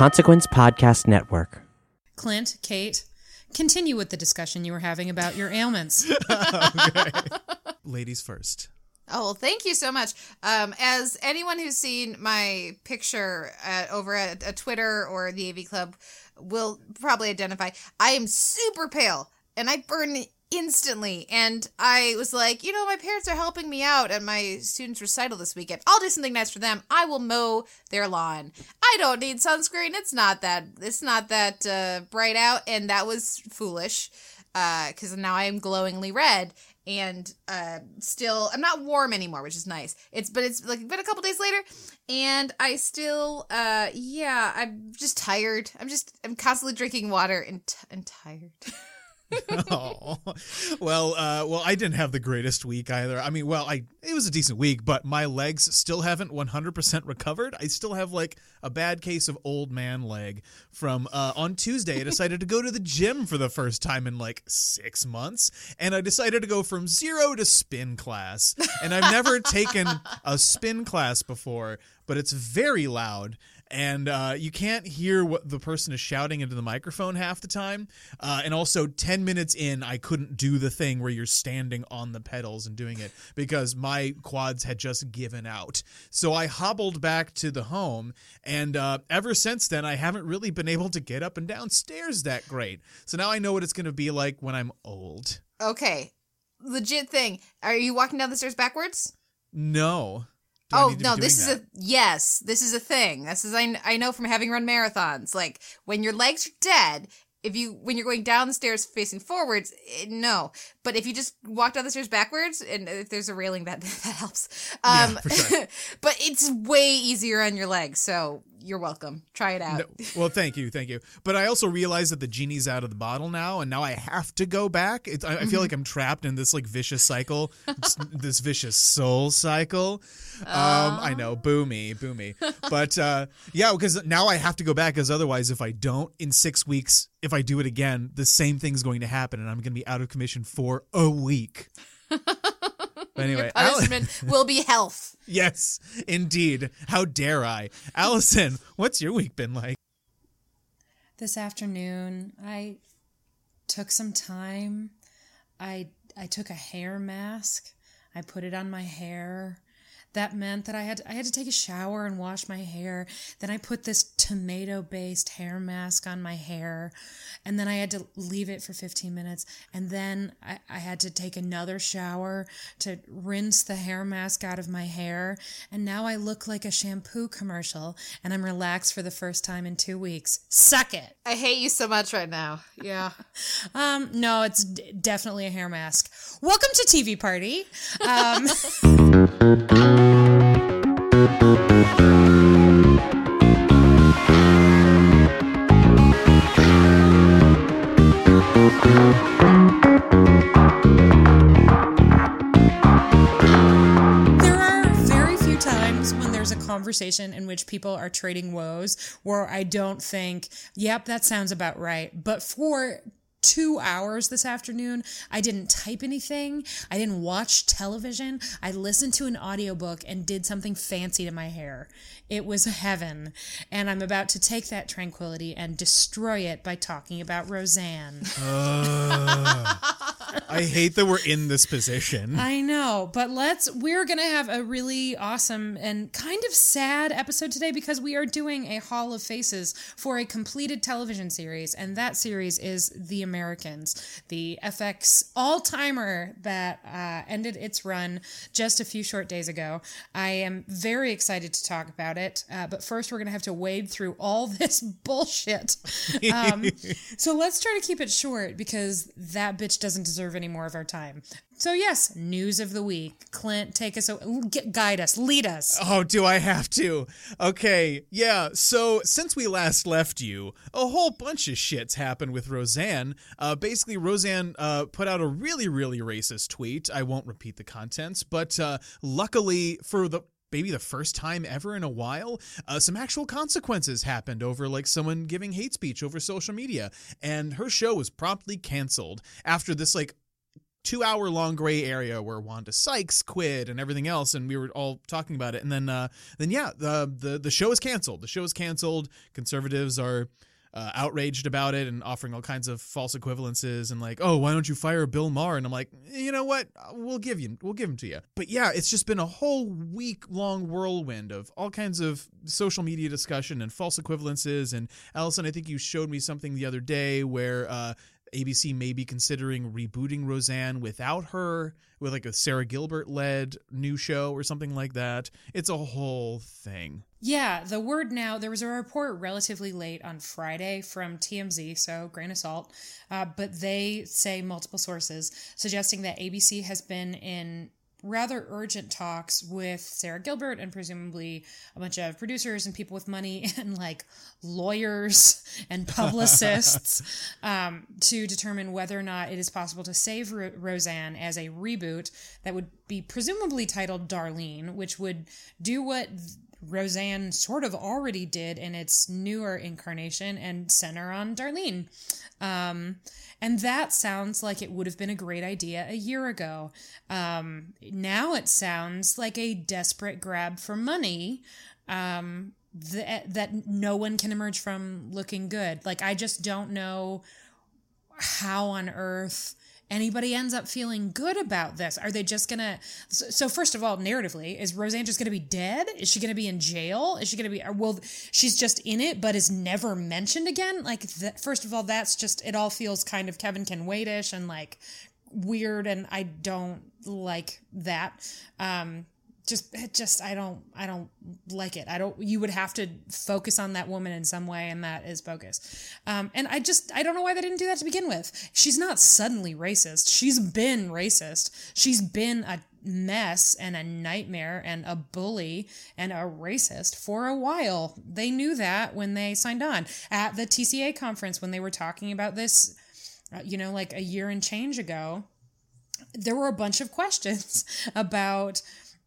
Consequence Podcast Network. Clint, Kate, continue with the discussion you were having about your ailments. Ladies first. Oh, well, thank you so much. Um, as anyone who's seen my picture at, over at, at Twitter or the AV Club will probably identify, I am super pale and I burn instantly. And I was like, you know, my parents are helping me out at my students' recital this weekend. I'll do something nice for them. I will mow their lawn. I don't need sunscreen. It's not that. It's not that uh, bright out, and that was foolish. Because now I am glowingly red and uh still i'm not warm anymore which is nice it's but it's like been a couple days later and i still uh yeah i'm just tired i'm just i'm constantly drinking water and, and tired oh, well, uh, well, I didn't have the greatest week either. I mean, well, I it was a decent week, but my legs still haven't 100% recovered. I still have like a bad case of old man leg from uh, on Tuesday. I decided to go to the gym for the first time in like six months, and I decided to go from zero to spin class. And I've never taken a spin class before, but it's very loud and uh, you can't hear what the person is shouting into the microphone half the time. Uh, and also, 10 minutes in, I couldn't do the thing where you're standing on the pedals and doing it because my quads had just given out. So I hobbled back to the home, and uh, ever since then, I haven't really been able to get up and downstairs that great. So now I know what it's going to be like when I'm old. okay legit thing are you walking down the stairs backwards No. Do oh need to be no this is that? a yes this is a thing this is I, I know from having run marathons like when your legs are dead if you when you're going down the stairs facing forwards eh, no but if you just walk down the stairs backwards and if there's a railing that that helps um for sure. but it's way easier on your legs so you're welcome try it out No, well, thank you, thank you. But I also realize that the genie's out of the bottle now, and now I have to go back. It's, I, I feel like I'm trapped in this like vicious cycle, this vicious soul cycle. Um, I know, boo me, boo me. But uh, yeah, because now I have to go back, because otherwise, if I don't in six weeks, if I do it again, the same thing's going to happen, and I'm going to be out of commission for a week. But anyway, your Al- punishment will be health yes, indeed. How dare I, Allison? What's your week been like? this afternoon, I took some time. I I took a hair mask. I put it on my hair. That meant that I had I had to take a shower and wash my hair. Then I put this tomato-based hair mask on my hair, and then I had to leave it for 15 minutes. And then I, I had to take another shower to rinse the hair mask out of my hair. And now I look like a shampoo commercial, and I'm relaxed for the first time in two weeks. Suck it. i hate you so much right now yeah Um, no, it's d- definitely a hair mask. Welcome to TV Party. Um, conversation in which people are trading woes where I don't think, yep, that sounds about right. But for two hours this afternoon, I didn't type anything. I didn't watch television. I listened to an audiobook and did something fancy to my hair. It was heaven. And I'm about to take that tranquility and destroy it by talking about Roseanne. I hate that we're in this position. I know, but let's we're going to have a really awesome and kind of sad episode today because we are doing a Hall of Faces for a completed television series and that series is The Americans, the FX all-timer that uh, ended its run just a few short days ago. I am very excited to talk about it, uh, but first we're going to have to wade through all this bullshit. Um, so let's try to keep it short because that bitch doesn't deserve any more of our time. So yes, news of the week. Clint, take us, guide us, lead us. Oh, do I have to? Okay, yeah. So since we last left you, a whole bunch of shits happened with Roseanne. Uh, basically, Roseanne uh, put out a really, really racist tweet. I won't repeat the contents, but uh, luckily for the maybe the first time ever in a while uh, some actual consequences happened over like someone giving hate speech over social media and her show was promptly canceled after this like two hour long gray area where Wanda Sykes quit and everything else, and we were all talking about it. And then, uh, then yeah, the the the show is canceled. The show is canceled. Conservatives are. Uh, outraged about it and offering all kinds of false equivalences and like, oh, why don't you fire Bill Maher? And I'm like, you know what? We'll give you, we'll give him to you. But yeah, it's just been a whole week long whirlwind of all kinds of social media discussion and false equivalences. And Allison, I think you showed me something the other day where uh, ABC may be considering rebooting Roseanne without her, with like a Sara Gilbert led new show or something like that. It's a whole thing. Yeah, the word now, there was a report relatively late on Friday from TMZ, so grain of salt, uh, but they say multiple sources suggesting that ABC has been in rather urgent talks with Sara Gilbert and presumably a bunch of producers and people with money and like lawyers and publicists um, to determine whether or not it is possible to save Ro- Roseanne as a reboot that would be presumably titled Darlene, which would do what Roseanne sort of already did in its newer incarnation and center on Darlene. Um, and that sounds like it would have been a great idea a year ago. Um, now it sounds like a desperate grab for money um, that, that no one can emerge from looking good. Like, I just don't know how on earth anybody ends up feeling good about this? Are they just gonna? So, first of all, narratively, is Roseanne just gonna be dead? Is she gonna be in jail? Is she gonna be? Well, she's just in it, but is never mentioned again. Like, that, first of all, that's just it. All feels kind of Kevin Can Waitish and like weird, and I don't like that. Um, just just i don't i don't like it. I don't you would have to focus on that woman in some way and that is focus um, and i just i don't know why they didn't do that to begin with. She's not suddenly racist. She's been racist. She's been a mess and a nightmare and a bully and a racist for a while. They knew that when they signed on. At the tca conference when they were talking about this uh, you know like a year and change ago there were a bunch of questions about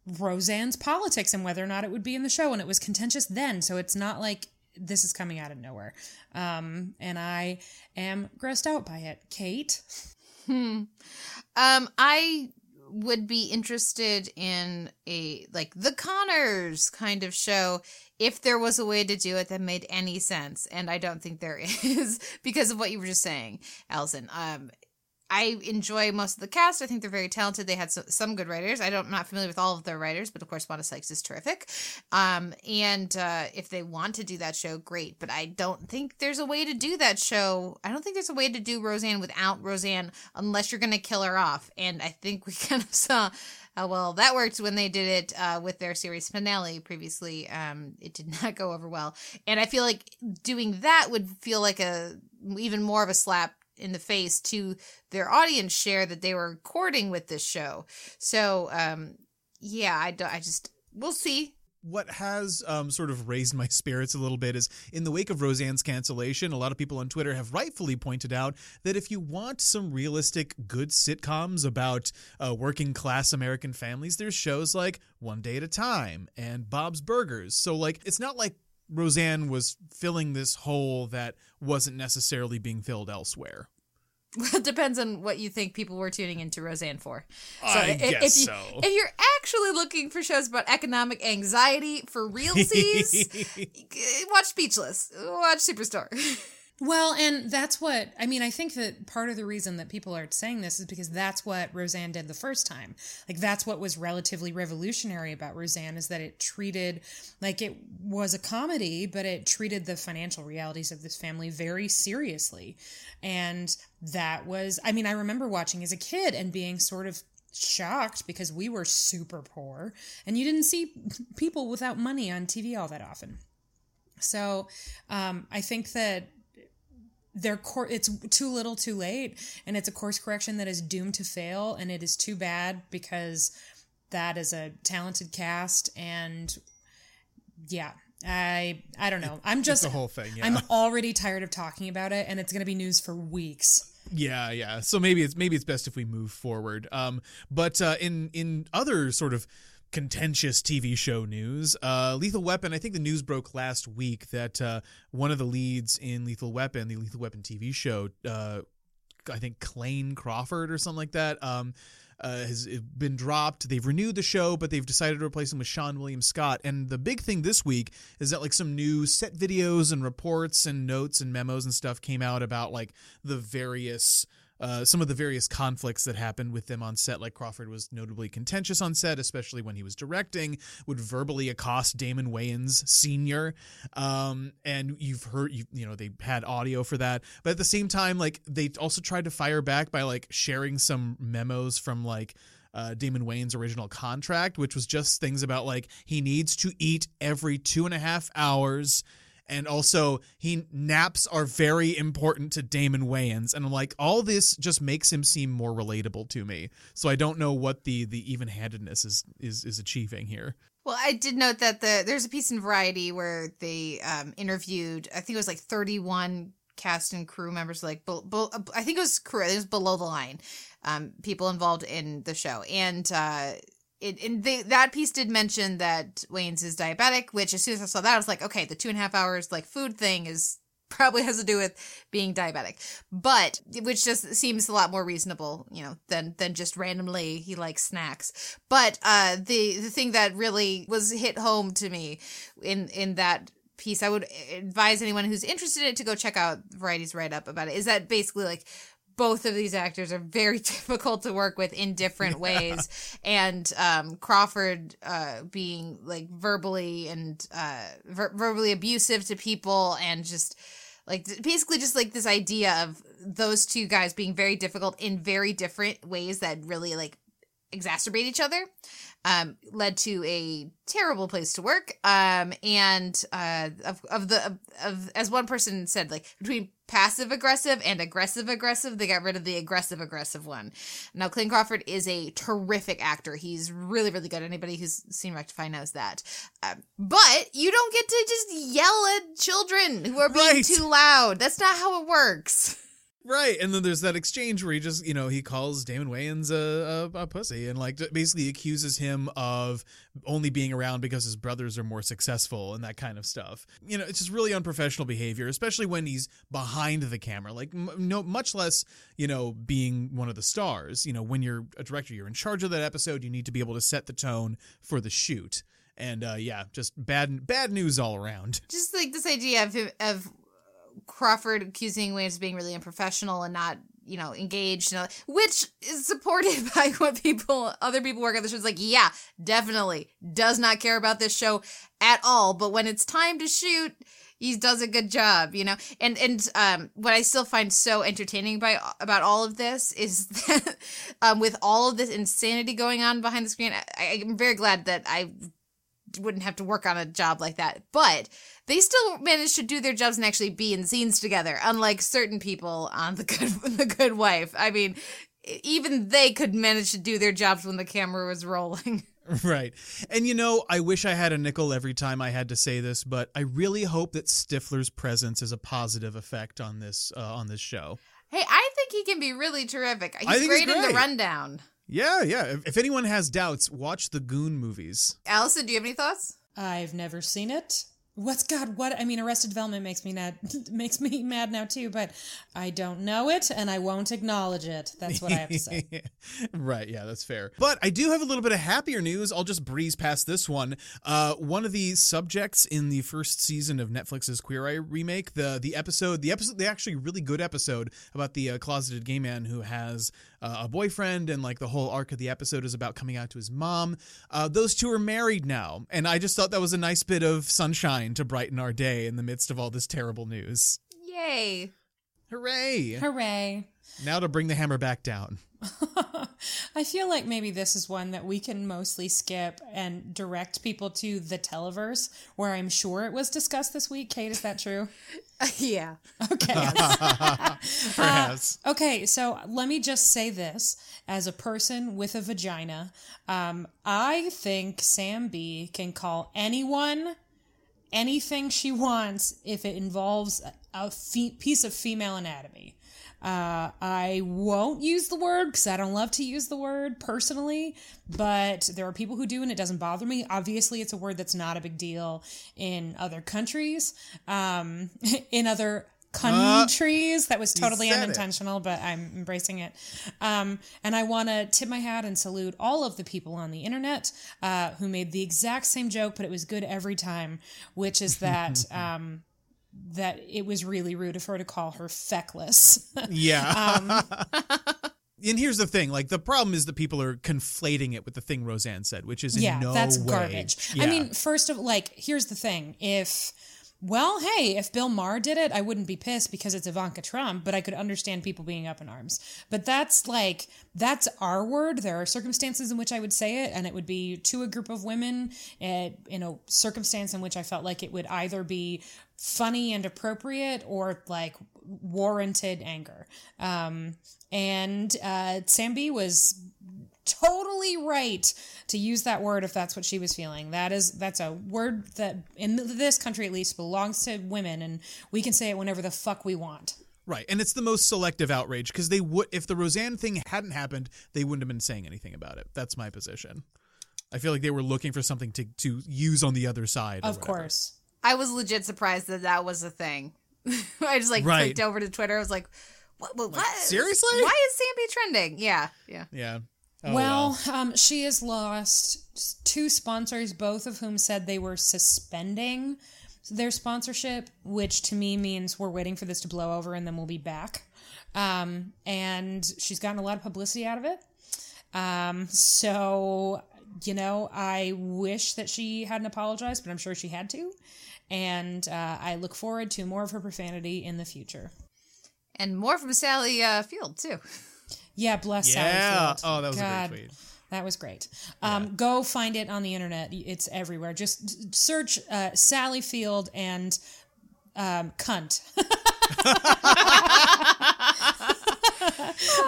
Roseanne's politics and whether or not it would be in the show. And it was contentious then. So it's not like this is coming out of nowhere. Um, and I am grossed out by it. Kate? Hmm. Um, I would be interested in a like the Connors kind of show if there was a way to do it that made any sense and i don't think there is because of what you were just saying Allison. um I enjoy most of the cast. I think they're very talented. They had so, some good writers. I don't, I'm not familiar with all of their writers, but of course, Wanda Sykes is terrific. Um, and uh, if they want to do that show, great. But I don't think there's a way to do that show. I don't think there's a way to do Roseanne without Roseanne unless you're going to kill her off. And I think we kind of saw well that worked when they did it uh, with their series finale previously. Um, it did not go over well. And I feel like doing that would feel like a even more of a slap in the face to their audience share that they were courting with this show. So, um, yeah, I, don't. I just, we'll see. What has um, sort of raised my spirits a little bit is in the wake of Roseanne's cancellation, a lot of people on Twitter have rightfully pointed out that if you want some realistic, good sitcoms about uh, working class American families, there's shows like One Day at a Time and Bob's Burgers. So, like, it's not like Roseanne was filling this hole that wasn't necessarily being filled elsewhere. Well, it depends on what you think people were tuning into Roseanne for. So I if, guess if you, so. If you're actually looking for shows about economic anxiety for realsies, watch Speechless. Watch Superstore. Well, and that's what I mean. I think that part of the reason that people are saying this is because that's what Roseanne did the first time. Like, that's what was relatively revolutionary about Roseanne is that it treated, like, it was a comedy, but it treated the financial realities of this family very seriously. And that was, I mean, I remember watching as a kid and being sort of shocked because we were super poor and you didn't see people without money on TV all that often. So um, I think that their cor- it's too little too late and it's a course correction that is doomed to fail and it is too bad because that is a talented cast and yeah i i don't know. I'm just the whole thing yeah. i'm already tired of talking about it and it's going to be news for weeks. Yeah yeah. So maybe it's maybe it's best if we move forward. Um but uh in in other sort of contentious TV show news. Uh, Lethal Weapon, I think the news broke last week that uh, one of the leads in Lethal Weapon, the Lethal Weapon TV show, uh, I think Clayne Crawford or something like that. Um, uh, has been dropped. They've renewed the show, but they've decided to replace him with Seann William Scott. And the big thing this week is that like some new set videos and reports and notes and memos and stuff came out about like the various uh, some of the various conflicts that happened with them on set. Like Crawford was notably contentious on set, especially when he was directing, would verbally accost Damon Wayans Senior. Um, and you've heard, you, you know, they had audio for that, but at the same time, like they also tried to fire back by like sharing some memos from like. Uh, Damon Wayans' original contract, which was just things about like he needs to eat every two and a half hours and also he naps are very important to Damon Wayans. And I'm like all this just makes him seem more relatable to me. So I don't know what the the even-handedness is is is achieving here. Well, I did note that the there's a piece in Variety where they um, interviewed, I think it was like 31 cast and crew members, like be, be, I think it was crew, it was below the line, um, people involved in the show, and uh, it and they, that piece did mention that Wayans is diabetic, which as soon as I saw that, I was like, okay, the two and a half hours like food thing is probably has to do with being diabetic, but which just seems a lot more reasonable, you know, than than just randomly he likes snacks. But uh, the the thing that really was hit home to me in in that piece, I would advise anyone who's interested in it to go check out Variety's write up about it. Is that basically like both of these actors are very difficult to work with in different ways and um, crawford uh, being like verbally and uh, ver- verbally abusive to people and just like basically just like this idea of those two guys being very difficult in very different ways that really like exacerbate each other um, led to a terrible place to work. Um, and uh, of, of the of, of as one person said, like between passive aggressive and aggressive aggressive, they got rid of the aggressive aggressive one. Now, Clayne Crawford is a terrific actor. He's really really good. Anybody who's seen Rectify knows that. Um, but you don't get to just yell at children who are being Right. too loud. That's not how it works. Right, and then there's that exchange where he just, you know, he calls Damon Wayans a, a, a pussy and like basically accuses him of only being around because his brothers are more successful and that kind of stuff. You know, it's just really unprofessional behavior, especially when he's behind the camera. Like, m- no, much less, you know, being one of the stars. You know, when you're a director, you're in charge of that episode. You need to be able to set the tone for the shoot. And uh, yeah, just bad bad news all around. just like this idea of of Crawford accusing Wayans of being really unprofessional and not you know engaged, which is supported by what people other people work on the show. It's like, yeah, definitely does not care about this show at all. But when it's time to shoot. He does a good job, you know, and and um, what I still find so entertaining by about all of this is that um, with all of this insanity going on behind the screen, I, I'm very glad that I wouldn't have to work on a job like that. But they still managed to do their jobs and actually be in scenes together, unlike certain people on the good the Good Wife. I mean, even they could manage to do their jobs when the camera was rolling. Right. And you know, I wish I had a nickel every time I had to say this, but I really hope that Stifler's presence is a positive effect on this uh, on this show. Hey, I think he can be really terrific. He's I think he's great in the rundown. Yeah, yeah. If, if anyone has doubts, watch the Goon movies. Allison, do you have any thoughts? I've never seen it. What's God? What I mean, Arrested Development makes me mad. Makes me mad now too. But I don't know it, and I won't acknowledge it. That's what I have to say. right, yeah, that's fair. But I do have a little bit of happier news. I'll just breeze past this one. Uh, one of the subjects in the first season of Netflix's Queer Eye remake, the the episode, the episode, the actually really good episode about the uh, closeted gay man who has uh, a boyfriend, and like the whole arc of the episode is about coming out to his mom. Uh, those two are married now, and I just thought that was a nice bit of sunshine to brighten our day in the midst of all this terrible news. Yay. Hooray! Hooray! Now to bring the hammer back down. I feel like maybe this is one that we can mostly skip and direct people to the Televerse, where I'm sure it was discussed this week. Kate, is that true? yeah. Okay. Perhaps. Okay, so let me just say this as a person with a vagina. Um, I think Sam Bee can call anyone anything she wants if it involves a, a fe- piece of female anatomy. Uh, I won't use the word because I don't love to use the word personally, but there are people who do and it doesn't bother me. Obviously, it's a word that's not a big deal in other countries, um, in other countries. that was totally said it. unintentional, but I'm embracing it. Um, and I want to tip my hat and salute all of the people on the internet uh, who made the exact same joke, but it was good every time, which is that. Um, that it was really rude of her to call her feckless. Yeah. um, and here's the thing: like the problem is that people are conflating it with the thing Roseanne said, which is in yeah, no that's way- garbage. Yeah. I mean, first of like, here's the thing: if well, hey, if Bill Maher did it, I wouldn't be pissed because it's Ivanka Trump, but I could understand people being up in arms. But that's like that's our word. There are circumstances in which I would say it, and it would be to a group of women eh, in a circumstance in which I felt like it would either be funny and appropriate or like warranted anger. Um, and uh, Sam Bee was totally right to use that word if that's what she was feeling. That is that's a word that in this country at least belongs to women and we can say it whenever the fuck we want. right, and it's the most selective outrage because they would, if the Roseanne thing hadn't happened, they wouldn't have been saying anything about it. That's my position. I feel like they were looking for something to to use on the other side. Of course. I was legit surprised that that was a thing. I just like Right. clicked over to Twitter. I was like, "What? what, what? seriously? Why is Sam Bee trending?" Yeah, yeah. Yeah. Oh, well, um, she has lost two sponsors, both of whom said they were suspending their sponsorship, which to me means we're waiting for this to blow over and then we'll be back. Um, and she's gotten a lot of publicity out of it. Um, so, you know, I wish that she hadn't apologized, but I'm sure she had to. And uh, I look forward to more of her profanity in the future. And more from Sally uh, Field too. Yeah, bless Yeah. Sally Field. Oh, that was a great tweet. That was great. Um, Go find it on the internet. It's everywhere. Just search uh, Sally Field and um, cunt.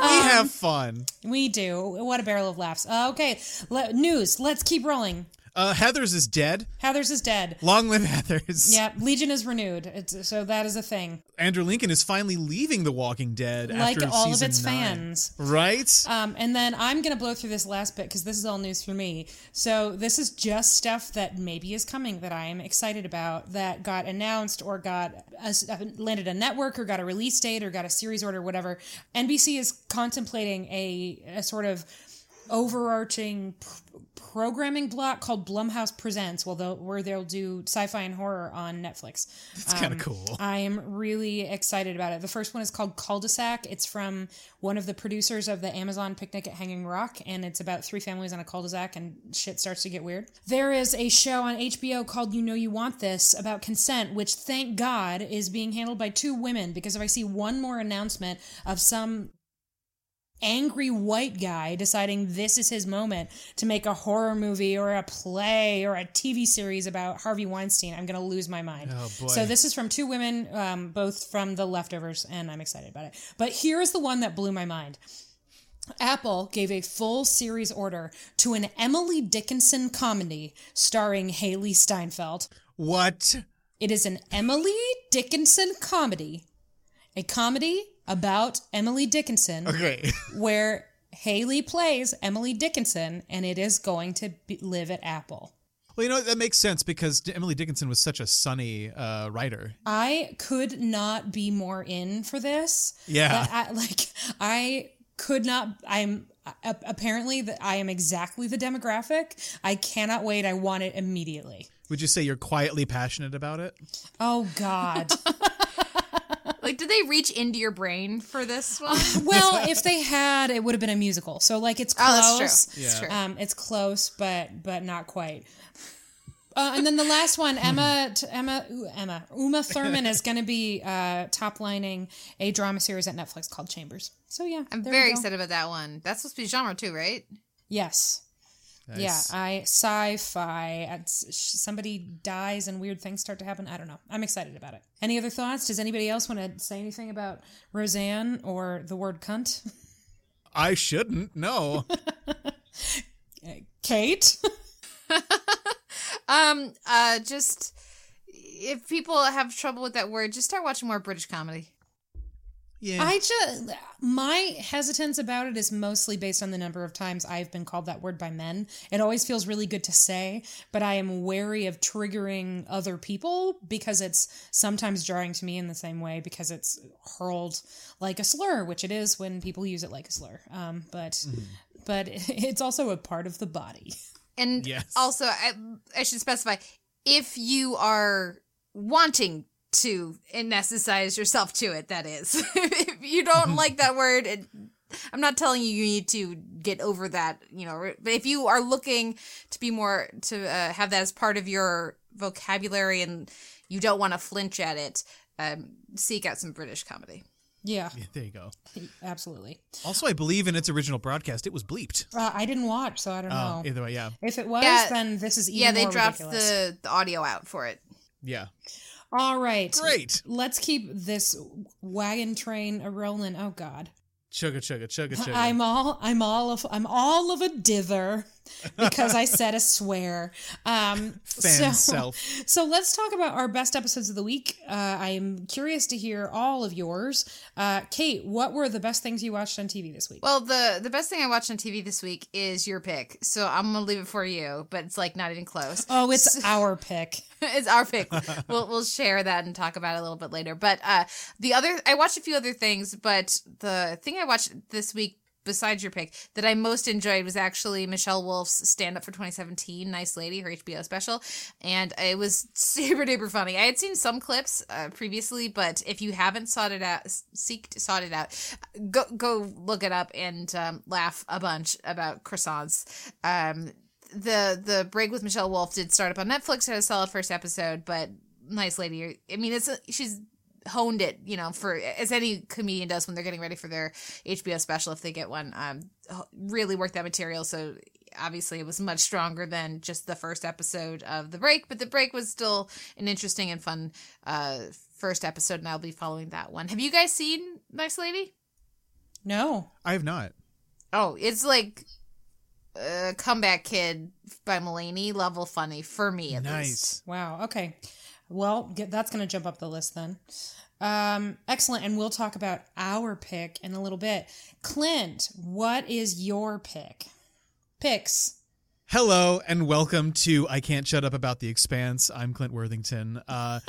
we have fun. we do. What a barrel of laughs. Uh, okay, Le- news. Let's keep rolling. Uh, Heathers is dead. Heathers is dead. Long live Heathers. Yeah, Legion is renewed. It's, so that is a thing. Andrew Lincoln is finally leaving The Walking Dead Like all of its nine. fans. Right? Um, and then I'm going to blow through this last bit because this is all news for me. So this is just stuff that maybe is coming that I am excited about that got announced or got a, landed a network or got a release date or got a series order, whatever. NBC is contemplating a, a sort of overarching programming block called Blumhouse Presents, well, they'll, where they'll do sci-fi and horror on Netflix. It's kind of um, cool. I am really excited about it. The first one is called Cul-de-sac. It's from one of the producers of the Amazon Picnic at Hanging Rock, and it's about three families on a cul-de-sac, and shit starts to get weird. There is a show on HBO called You Know You Want This about consent, which thank God is being handled by two women, because if I see one more announcement of some angry white guy deciding this is his moment to make a horror movie or a play or a TV series about Harvey Weinstein, I'm going to lose my mind. Oh, boy. So this is from two women, um, both from The Leftovers, and I'm excited about it. But here's the one that blew my mind. Apple gave a full series order to an Emily Dickinson comedy starring Hailee Steinfeld. What? It is an Emily Dickinson comedy, a comedy about Emily Dickinson Okay. where Hailee plays Emily Dickinson, and it is going to be, live at Apple. well, you know that makes sense because Emily Dickinson was such a sunny uh, writer. I could not be more in for this. Yeah. I, I- like I could not. I'm apparently that I am exactly the demographic. I cannot wait. I want it immediately. Would you say you're quietly passionate about it? Oh God. Like, did they reach into your brain for this one? well, if they had, it would have been a musical. So like it's close. Oh, close. that's true. That's Yeah. true. Um, it's close, but but not quite. Uh, and then the last one, Emma, t- Emma, ooh, Emma, Uma Thurman is going to be uh, top lining a drama series at Netflix called Chambers. So yeah, I'm very excited about that one. That's supposed to be genre too, right? Yes, Nice. yeah, I sci-fi. Somebody dies and weird things start to happen. I don't know. I'm excited about it. Any other thoughts? Does anybody else want to say anything about Roseanne or the word cunt? I shouldn't. No. Kate. Um, uh, just if people have trouble with that word, just start watching more British comedy. Yeah. I just my hesitance about it is mostly based on the number of times I've been called that word by men. It always feels really good to say, but I am wary of triggering other people because it's sometimes jarring to me in the same way because it's hurled like a slur, which it is when people use it like a slur. Um, but Mm-hmm. but it's also a part of the body. And Yes. also, I, I should specify if you are wanting to anesthetize yourself to it, that is. if you don't like that word, it, I'm not telling you you need to get over that, you know, but if you are looking to be more, to uh, have that as part of your vocabulary and you don't want to flinch at it, um, seek out some British comedy. Yeah, Yeah, there you go. absolutely. Also, I believe in its original broadcast, it was bleeped. Uh, I didn't watch, so I don't Oh, know. either way, yeah, If it was, Yeah. then this is even yeah, they more dropped ridiculous. the, the audio out for it. yeah. All right. Great. Let's keep this wagon train a rolling. Oh God. Chugga chugga chugga chugga. I'm all I'm all of I'm all of a dither because I said a swear. Um Fan so, self. So let's talk about our best episodes of the week. Uh, I'm curious to hear all of yours. Uh, Kate, what were the best things you watched on TV this week? Well, the the best thing I watched on TV this week is your pick, so I'm gonna leave it for you. But it's like not even close. oh, it's our pick. it's our pick. we'll we'll share that and talk about it a little bit later. But uh, the other, I watched a few other things, but the thing I watched this week besides your pick that I most enjoyed was actually Michelle Wolf's stand up for 2017, Nice Lady, her HBO special, and it was super duper funny. I had seen some clips uh, previously, but if you haven't sought it out, seeked sought it out, go go look it up and um, laugh a bunch about croissants. Um, the the break with Michelle Wolf did start up on Netflix. Had a solid first episode, but nice lady. I mean, it's a, she's honed it, you know, for as any comedian does when they're getting ready for their HBO special if they get one. Um, really worked that material. So obviously it was much stronger than just the first episode of the break, but the break was still an interesting and fun uh first episode, and I'll be following that one. Have you guys seen Nice Lady? No. I have not. Oh, it's like uh, comeback kid by Mulaney level funny for me at least. Nice. Wow. Okay. Well, get, that's going to jump up the list then. Um, excellent. And we'll talk about our pick in a little bit. Clint, what is your pick? Picks. Hello and welcome to I Can't Shut Up About the Expanse. I'm Clint Worthington. Uh,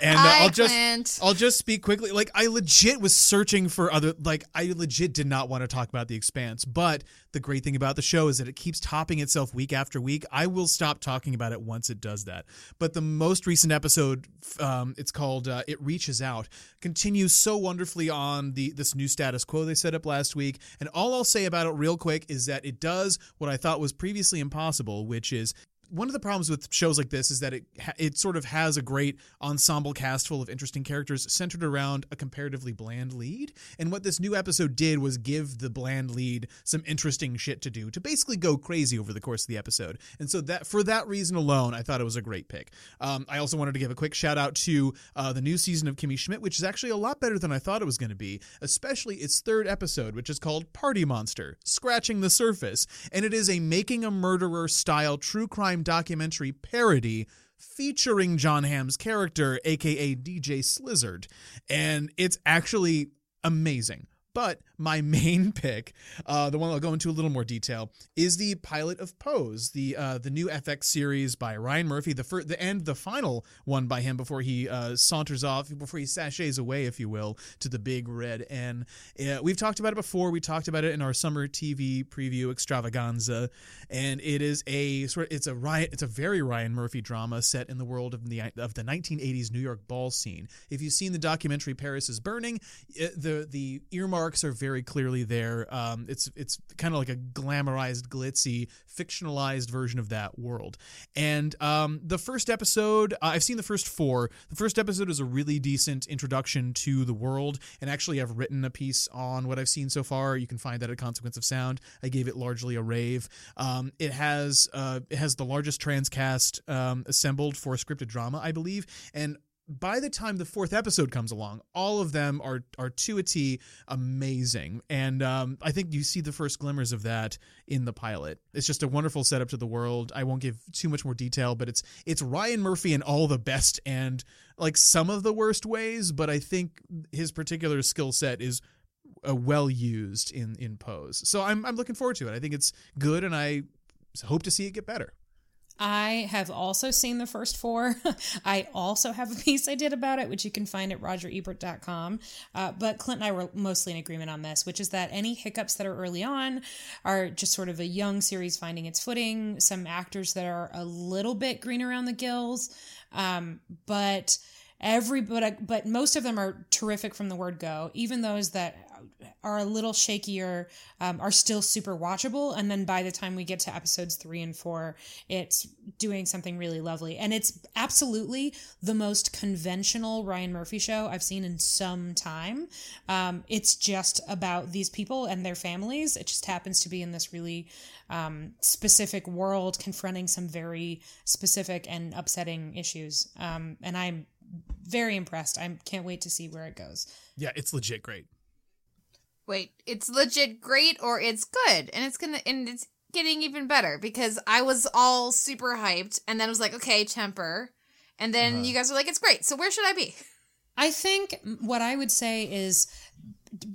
and uh, Hi, I'll just Clint. I'll just speak quickly. Like I legit was searching for other like I legit did not want to talk about the expanse, but the great thing about the show is that it keeps topping itself week after week. I will stop talking about it once it does that. But the most recent episode, um, it's called uh, "It Reaches Out," continues so wonderfully on the this new status quo they set up last week. And all I'll say about it real quick is that it does what I thought was previously impossible, which is one of the problems with shows like this is that it it sort of has a great ensemble cast full of interesting characters centered around a comparatively bland lead. And what this new episode did was give the bland lead some interesting shit to do to basically go crazy over the course of the episode. And so that for that reason alone, I thought it was a great pick. Um, I also wanted to give a quick shout out to uh, the new season of Kimmy Schmidt, which is actually a lot better than I thought it was going to be, especially its third episode, which is called Party Monster: Scratching the Surface, and it is a making a murderer style true crime documentary parody featuring Jon Hamm's character, aka DJ Slizzard. And it's actually amazing. But my main pick, uh, the one I'll go into a little more detail, is the pilot of Pose, the uh, the new FX series by Ryan Murphy, the fir- the end, the final one by him before he uh, saunters off, before he sachets away, if you will, to the big red N. Uh, we've talked about it before. We talked about it in our summer TV preview extravaganza, and it is a sort. Of, it's a Ryan. It's a very Ryan Murphy drama set in the world of the of the 1980s New York ball scene. If you've seen the documentary Paris is Burning, it, the the earmarks are very clearly there. Um, it's it's kind of like a glamorized, glitzy, fictionalized version of that world. And um, the first episode, uh, I've seen the first four. The first episode is a really decent introduction to the world, and actually, I've written a piece on what I've seen so far. You can find that at Consequence of Sound. I gave it largely a rave. Um, it has uh, it has the largest transcast um, assembled for scripted drama, I believe, and by the time the fourth episode comes along, all of them are are to a T amazing, and um, I think you see the first glimmers of that in the pilot. It's just a wonderful setup to the world. I won't give too much more detail, but it's it's Ryan Murphy in all the best and like some of the worst ways, but I think his particular skill set is uh, well used in in Pose. So I'm I'm looking forward to it. I think it's good, and I hope to see it get better. I have also seen the first four. I also have a piece I did about it, which you can find at rogerebert.com. Uh, but Clint and I were mostly in agreement on this, which is that any hiccups that are early on are just sort of a young series finding its footing, some actors that are a little bit green around the gills. Um, but every but, but most of them are terrific from the word go even those that are a little shakier um, are still super watchable and then by the time we get to episodes three and four it's doing something really lovely. And it's absolutely the most conventional ryan murphy show i've seen in some time. Um, it's just about these people and their families. It just happens to be in this really um, specific world confronting some very specific and upsetting issues. Um, and i'm very impressed. I can't wait to see where it goes. Yeah, it's legit great. Wait, it's legit great or it's good, and it's gonna and it's getting even better because I was all super hyped, and then I was like, okay, temper, and then you guys were like, it's great. So where should I be? I think what I would say is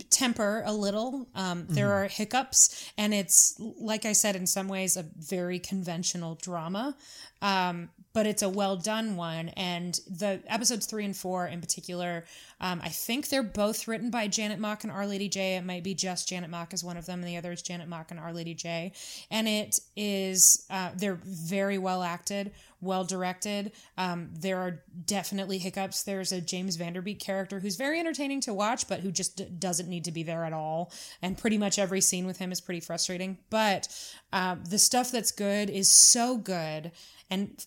temper a little. Um, there are hiccups, and it's like I said, in some ways, a very conventional drama, um, but it's a well done one. And the episodes three and four, in particular, um, I think they're both written by Janet Mock and Our Lady J. It might be just Janet Mock as one of them, and the other is Janet Mock and Our Lady J. And it is uh, they're very well acted well directed. Um, there are definitely hiccups. There's a James Van Der Beek character who's very entertaining to watch, but who just d- doesn't need to be there at all. And pretty much every scene with him is pretty frustrating. But um, the stuff that's good is so good and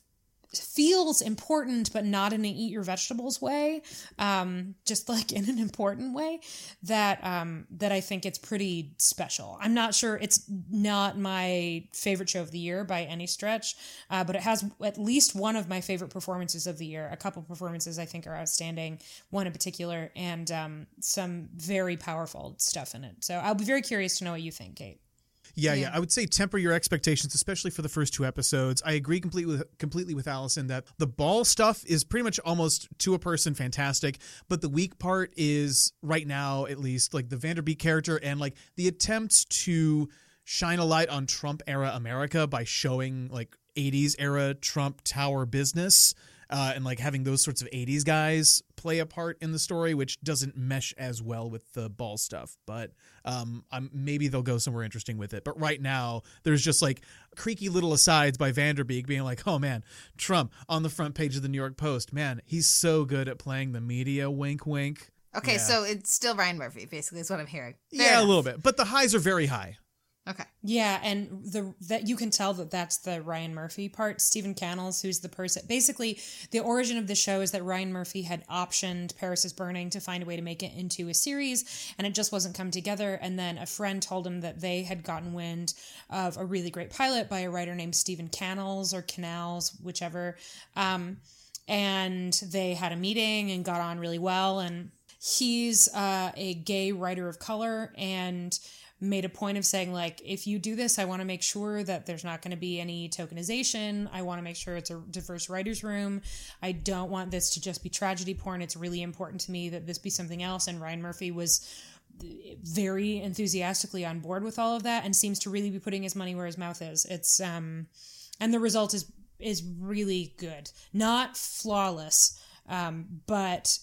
feels important, but not in an eat your vegetables way, um, just like in an important way that um, that I think it's pretty special. I'm not sure it's not my favorite show of the year by any stretch, uh, but it has at least one of my favorite performances of the year. A couple performances I think are outstanding, one in particular, and um, some very powerful stuff in it. So I'll be very curious to know what you think, Kate. Yeah, yeah, I would say temper your expectations, especially for the first two episodes. I agree completely with, completely with Allison that the ball stuff is pretty much almost to a person fantastic, but the weak part is right now at least like the Van Der Beek character and like the attempts to shine a light on Trump era America by showing like 80s era Trump Tower business. Uh, and like having those sorts of 80s guys play a part in the story, which doesn't mesh as well with the ball stuff. But um, I'm, maybe they'll go somewhere interesting with it. But right now, there's just like creaky little asides by Van Der Beek being like, oh man, Trump on the front page of the New York Post. Man, he's so good at playing the media wink wink. Okay, Yeah. so it's still Ryan Murphy, basically, is what I'm hearing. Fair yeah, a little bit. But the highs are very high. Okay. Yeah, and the that you can tell that that's the Ryan Murphy part. Stephen Cannells, who's the person. Basically, the origin of the show is that Ryan Murphy had optioned Paris is Burning to find a way to make it into a series, and it just wasn't come together. And then a friend told him that they had gotten wind of a really great pilot by a writer named Stephen Cannells or Canals, whichever. Um, and they had a meeting and got on really well. And he's uh, a gay writer of color and made a point of saying like if you do this i want to make sure that there's not going to be any tokenization. I want to make sure it's a diverse writers room. I don't want this to just be tragedy porn. It's really important to me that this be something else and ryan murphy was very enthusiastically on board with all of that and seems to really be putting his money where his mouth is. It's um and the result is is really good. Not flawless um but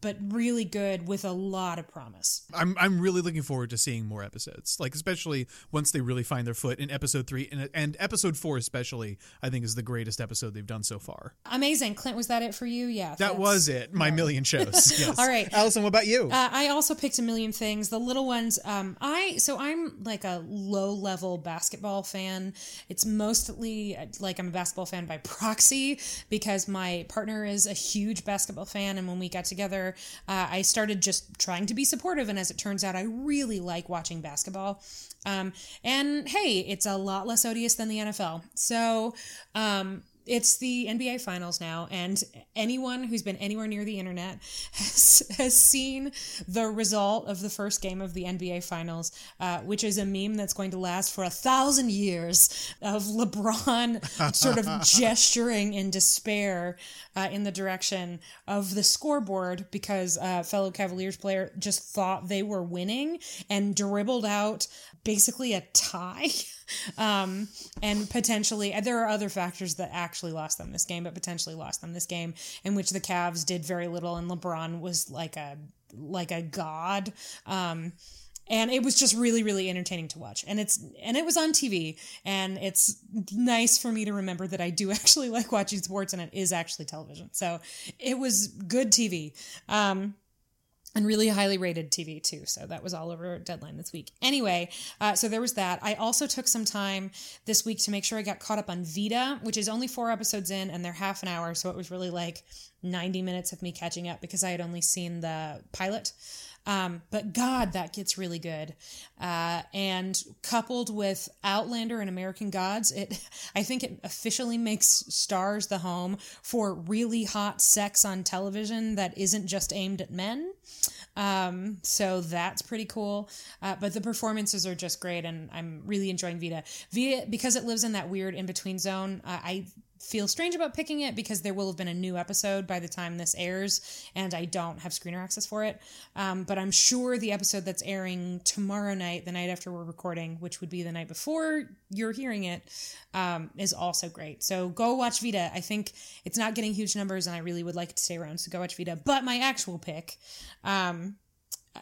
but really good with a lot of promise I'm I'm really looking forward to seeing more episodes. Like especially once they really find their foot in episode three and and episode four especially. I think is the greatest episode they've done so far. Amazing. Clint, was that it for you? Yeah. That was it. My million shows. Yes. All right. Allison. What about you? Uh, I also picked a million things. The little ones, um, I so I'm like a low level basketball fan. It's mostly like I'm a basketball fan by proxy because my partner is a huge basketball fan, and when we got together, uh, I started just trying to be supportive. And as it turns out, I really like watching basketball. Um, and hey, it's a lot less odious than the NFL. So, um, it's the NBA Finals now, and anyone who's been anywhere near the internet has, has seen the result of the first game of the NBA Finals, uh, which is a meme that's going to last for a thousand years of LeBron sort of gesturing in despair uh, in the direction of the scoreboard because uh, fellow Cavaliers player just thought they were winning and dribbled out basically a tie. um, and potentially, there are other factors that actually lost them this game, but potentially lost them this game in which the Cavs did very little and LeBron was like a like a god. Um, and it was just really really entertaining to watch and it's and it was on tv and it's nice for me to remember that i do actually like watching sports and it is actually television so it was good tv um and really highly rated TV too. So that was all over Deadline this week. Anyway, uh, so there was that. I also took some time this week to make sure I got caught up on Vida, which is only four episodes in and they're half an hour. So it was really like 90 minutes of me catching up because I had only seen the pilot. Um, but God, that gets really good. Uh, and coupled with Outlander and American Gods, it I think it officially makes Starz the home for really hot sex on television that isn't just aimed at men. Um, so that's pretty cool. Uh, but the performances are just great, and I'm really enjoying Vita. Vida, because it lives in that weird in between zone, uh, I feel strange about picking it because there will have been a new episode by the time this airs, and I don't have screener access for it. Um, but I'm sure the episode that's airing tomorrow night, the night after we're recording, which would be the night before you're hearing it, um, is also great. So go watch Vida. I think it's not getting huge numbers, and I really would like it to stay around. So go watch Vida. But my actual pick. Um,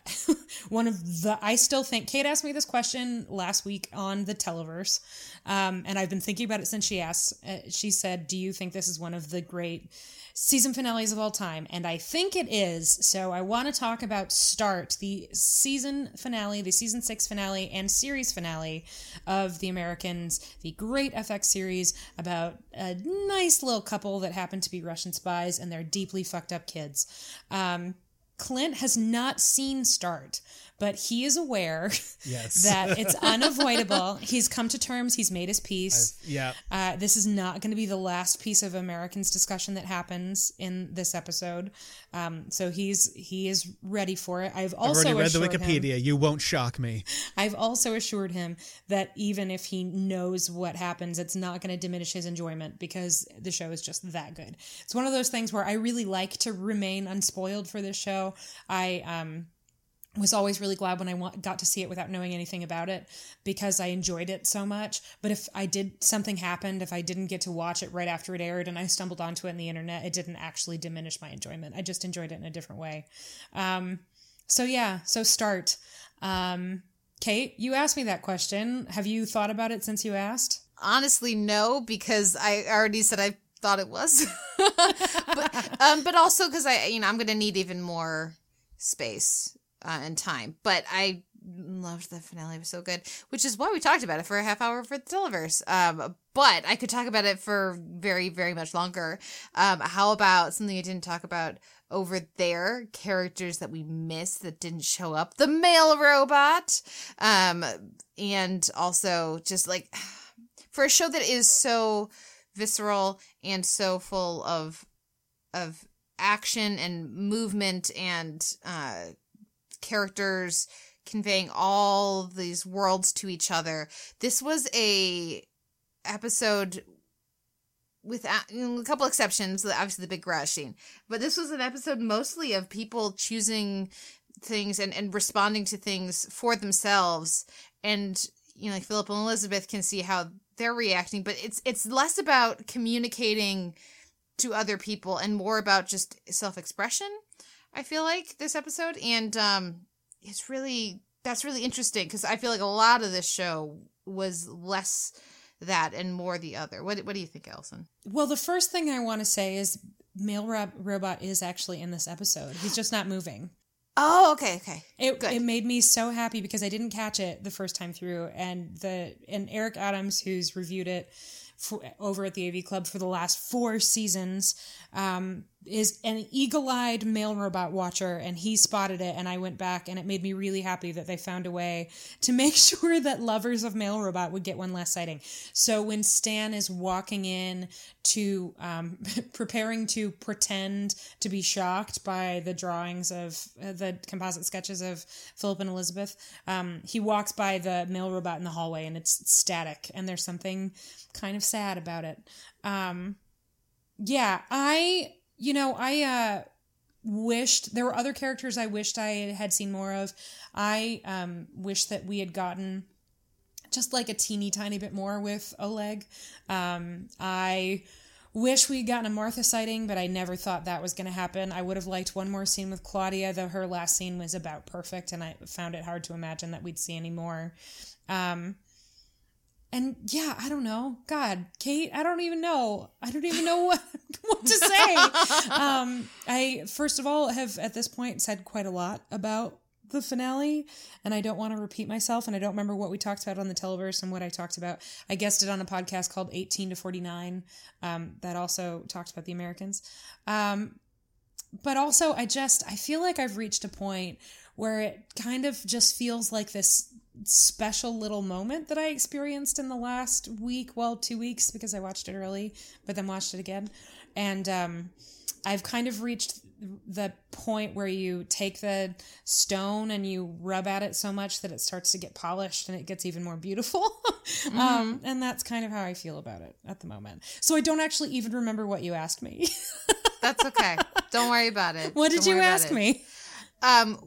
one of the I still think Kate asked me this question last week on the Televerse, um, and I've been thinking about it since she asked. Uh, she said, "Do you think this is one of the great season finales of all time?" And I think it is. So I want to talk about Start, the season finale, the season six finale, and series finale of The Americans, the great FX series about a nice little couple that happen to be Russian spies and their deeply fucked up kids. Um, Clint has not seen Start, but he is aware Yes. that it's unavoidable. he's come to terms. He's made his peace. yeah. Uh, this is not going to be the last piece of Americans discussion that happens in this episode. Um, so he's he is ready for it. I've I've also already read the assured him- Wikipedia. You won't shock me. I've also assured him that even if he knows what happens, it's not going to diminish his enjoyment because the show is just that good. It's one of those things where I really like to remain unspoiled for this show. I um was always really glad when I got to see it without knowing anything about it because I enjoyed it so much. But if I did something happened, if I didn't get to watch it right after it aired and I stumbled onto it in the internet, it didn't actually diminish my enjoyment. I just enjoyed it in a different way. Um, so yeah, so start. Um, Kate, you asked me that question. Have you thought about it since you asked? Honestly, no, because I already said I thought it was. but, um, but also because I, you know, I'm going to need even more space uh, and time. But I loved the finale; it was so good, which is why we talked about it for a half hour for the Televerse. Um, but I could talk about it for very, very much longer. Um, how about something I didn't talk about over there? Characters that we missed that didn't show up. The mail robot, um, and also just like for a show that is so visceral and so full of of action and movement and uh characters conveying all these worlds to each other. This was a episode with a, couple exceptions obviously the big garage scene but this was an episode mostly of people choosing things and, and responding to things for themselves. And you know like philip and elizabeth can see how they're reacting but it's it's less about communicating to other people and more about just self-expression i feel like this episode and um it's really that's really interesting because i feel like a lot of this show was less that and more the other what, what do you think Allison? Well, the first thing I want to say is mail rob- robot is actually in this episode. He's just not moving. oh okay okay It, Good. it made me so happy because I didn't catch it the first time through, and the and Erik Adams, who's reviewed it for, over at the AV Club for the last four seasons, um, is an eagle-eyed mail robot watcher and he spotted it and I went back and it made me really happy that they found a way to make sure that lovers of mail robot would get one last sighting. So when Stan is walking in to um, preparing to pretend to be shocked by the drawings of uh, the composite sketches of Philip and Elizabeth, um, he walks by the mail robot in the hallway and it's static and there's something kind of sad about it. Um, yeah, I you know, I uh wished there were other characters I wished I had seen more of. I um wish that we had gotten just like a teeny tiny bit more with Oleg. Um I wish we'd gotten a Martha sighting, but I never thought that was going to happen. I would have liked one more scene with Claudia, though her last scene was about perfect, and I found it hard to imagine that we'd see any more. Um, and yeah, I don't know. God, Kate, I don't even know. I don't even know what what to say. um, I first of all have at this point said quite a lot about the finale, and I don't want to repeat myself. And I don't remember what we talked about on the Televerse and what I talked about. I guessed it on a podcast called 18 to 49 um, that also talked about the Americans. Um, but also, I just I feel like I've reached a point where it kind of just feels like this special little moment that I experienced in the last week, well, two weeks because I watched it early, but then watched it again. And um, I've kind of reached the point where you take the stone and you rub at it so much that it starts to get polished and it gets even more beautiful. mm-hmm. um, and that's kind of how I feel about it at the moment. So I don't actually even remember what you asked me. that's okay. Don't worry about it. What did don't you ask me? Um,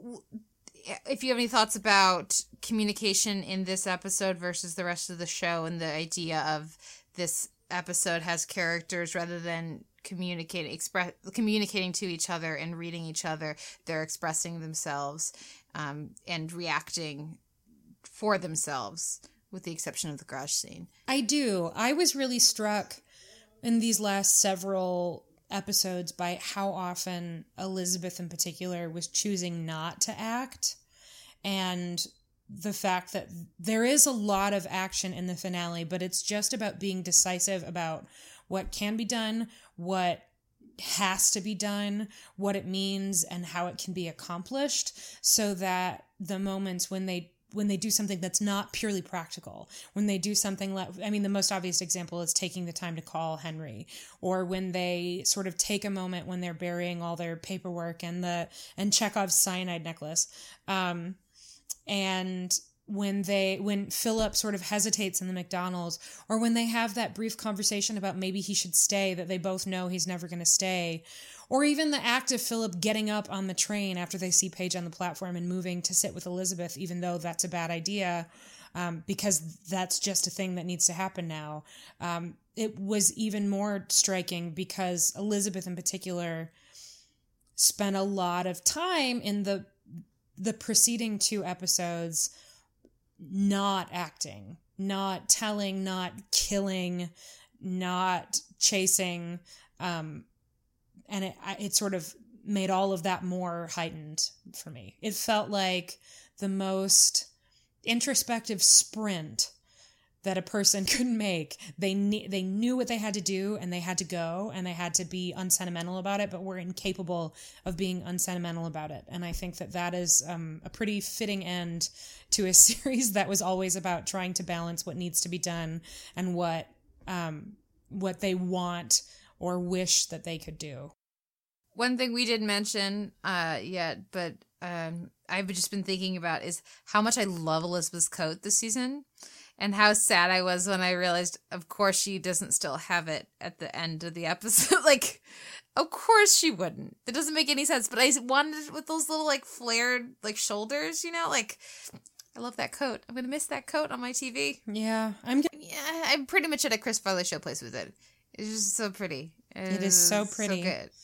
if you have any thoughts about communication in this episode versus the rest of the show and the idea of this episode has characters rather than communicating express communicating to each other and reading each other they're expressing themselves um, and reacting for themselves with the exception of the garage scene. I do. I was really struck in these last several episodes by how often Elizabeth in particular was choosing not to act and the fact that there is a lot of action in the finale, but it's just about being decisive about what can be done, what has to be done, what it means, and how it can be accomplished, so that the moments when they when they do something that's not purely practical, when they do something like, I mean, the most obvious example is taking the time to call Henry, or when they sort of take a moment when they're burying all their paperwork and the, and Chekhov's cyanide necklace. Um, and when they when Philip sort of hesitates in the McDonald's or when they have that brief conversation about maybe he should stay that they both know he's never going to stay or even the act of Philip getting up on the train after they see Paige on the platform and moving to sit with Elizabeth even though that's a bad idea um, because that's just a thing that needs to happen now. Um, it was even more striking because Elizabeth in particular spent a lot of time in the the preceding two episodes not acting, not telling, not killing, not chasing, um, and it it sort of made all of that more heightened for me. It felt like the most introspective sprint that a person could make. They ne- they knew what they had to do and they had to go and they had to be unsentimental about it, but were incapable of being unsentimental about it. And I think that that is um, a pretty fitting end to a series that was always about trying to balance what needs to be done and what um, what they want or wish that they could do. One thing we didn't mention uh, yet, but um, I've just been thinking about is how much I love Elizabeth's coat this season and how sad I was when I realized, of course, she doesn't still have it at the end of the episode. like, of course she wouldn't. That doesn't make any sense. But I wanted it with those little like flared like shoulders, you know, like. I love that coat. I'm gonna miss that coat on my TV. Yeah, I'm. Yeah, I'm pretty much at a Chris Farley show place with it. It's just so pretty. It, it is so pretty. So good.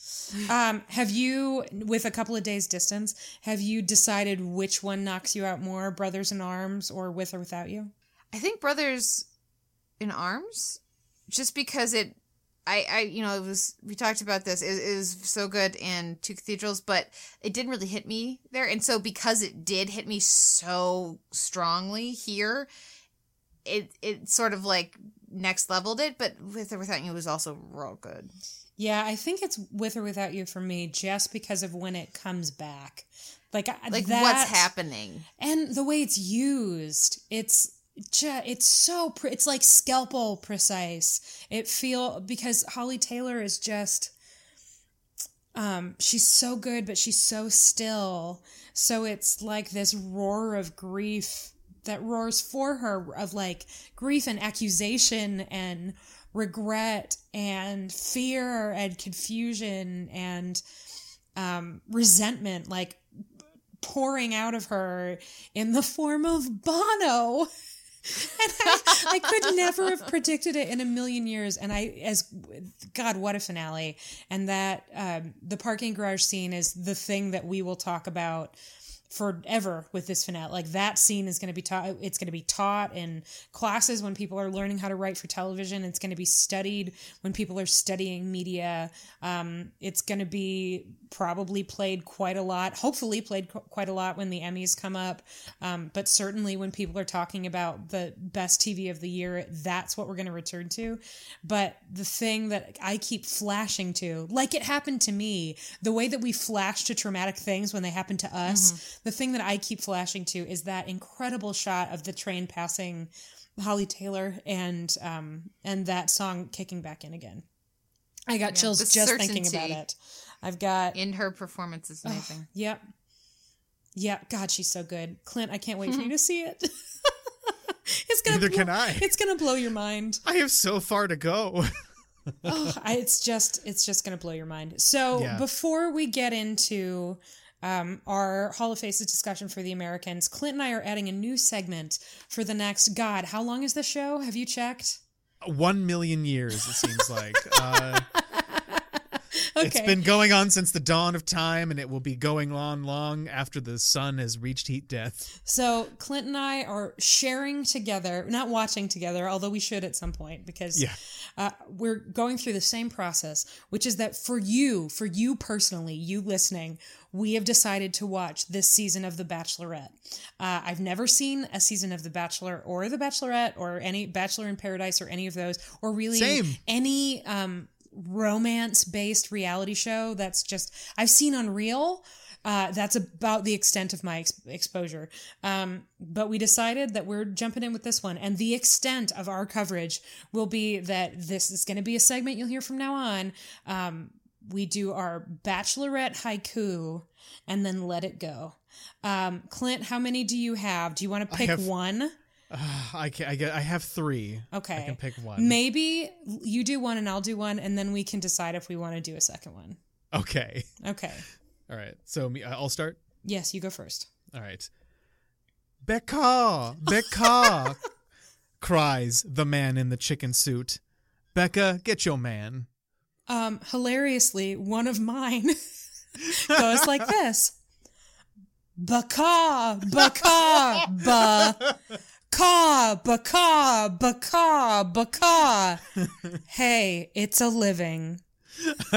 Um, have you, with a couple of days distance, have you decided which one knocks you out more, Brothers in Arms or With or Without You? I think Brothers in Arms, just because it, I, I, you know, it was we talked about this. It, it was so good in Two Cathedrals, but it didn't really hit me there, and so because it did hit me so strongly here, it it sort of like next leveled it, but with or without you was also real good. Yeah, I think it's with or without you for me, just because of when it comes back. Like, Like that, what's happening? and the way it's used it's it's so pre- it's like scalpel precise it feel because holly taylor is just um she's so good but she's so still so it's like this roar of grief that roars for her of like grief and accusation and regret and fear and confusion and um resentment like pouring out of her in the form of Bono. And I, I could never have predicted it in a million years. And I, as God, what a finale! And that um, the parking garage scene is the thing that we will talk about forever with this finale. Like that scene is going to be taught. It's going to be taught in classes when people are learning how to write for television. It's going to be studied when people are studying media. Um, it's going to be probably played quite a lot. Hopefully, played qu- quite a lot when the Emmys come up. Um, but certainly, when people are talking about the best TV of the year, that's what we're going to return to. But the thing that I keep flashing to, like it happened to me, the way that we flash to traumatic things when they happen to us, the thing that I keep flashing to is that incredible shot of the train passing Holly Taylor and um, and that song kicking back in again. I got chills the just thinking about it. I've got In her performance is amazing. Yep. Yep. God, she's so good. Clint, I can't wait for you to see it. it's gonna Neither blow, can I. It's gonna blow your mind. I have so far to go. Oh, I, it's just it's just gonna blow your mind. So Yeah. before we get into um, our Hall of Faces discussion for the Americans, Clint and I are adding a new segment for the next. God, how long is the show? Have you checked? One million years, it seems like. Uh, Okay. It's been going on since the dawn of time, and it will be going on long after the sun has reached heat death. So Clint and I are sharing together, not watching together, although we should at some point because Yeah. uh, we're going through the same process, which is that for you, for you personally, you listening, we have decided to watch this season of The Bachelorette. Uh, I've never seen a season of The Bachelor or The Bachelorette or any Bachelor in Paradise or any of those, or really Same. any um, romance based reality show that's just, I've seen Unreal. Uh, that's about the extent of my ex- exposure. Um, but we decided that we're jumping in with this one. And the extent of our coverage will be that this is going to be a segment you'll hear from now on. Um, we do our bachelorette haiku and then let it go. Um, Clint, how many do you have? Do you want to pick have- one? I can, I get I have three. Okay. I can pick one. Maybe you do one and I'll do one, and then we can decide if we want to do a second one. Okay. Okay. All right. So me, I'll start. Yes, you go first. All right. Becca, Becca, cries the man in the chicken suit. Becca, get your man. Um, hilariously, one of mine goes like this. Baka, baka, ba. Ka, baka, baka, baka. Hey, it's a living.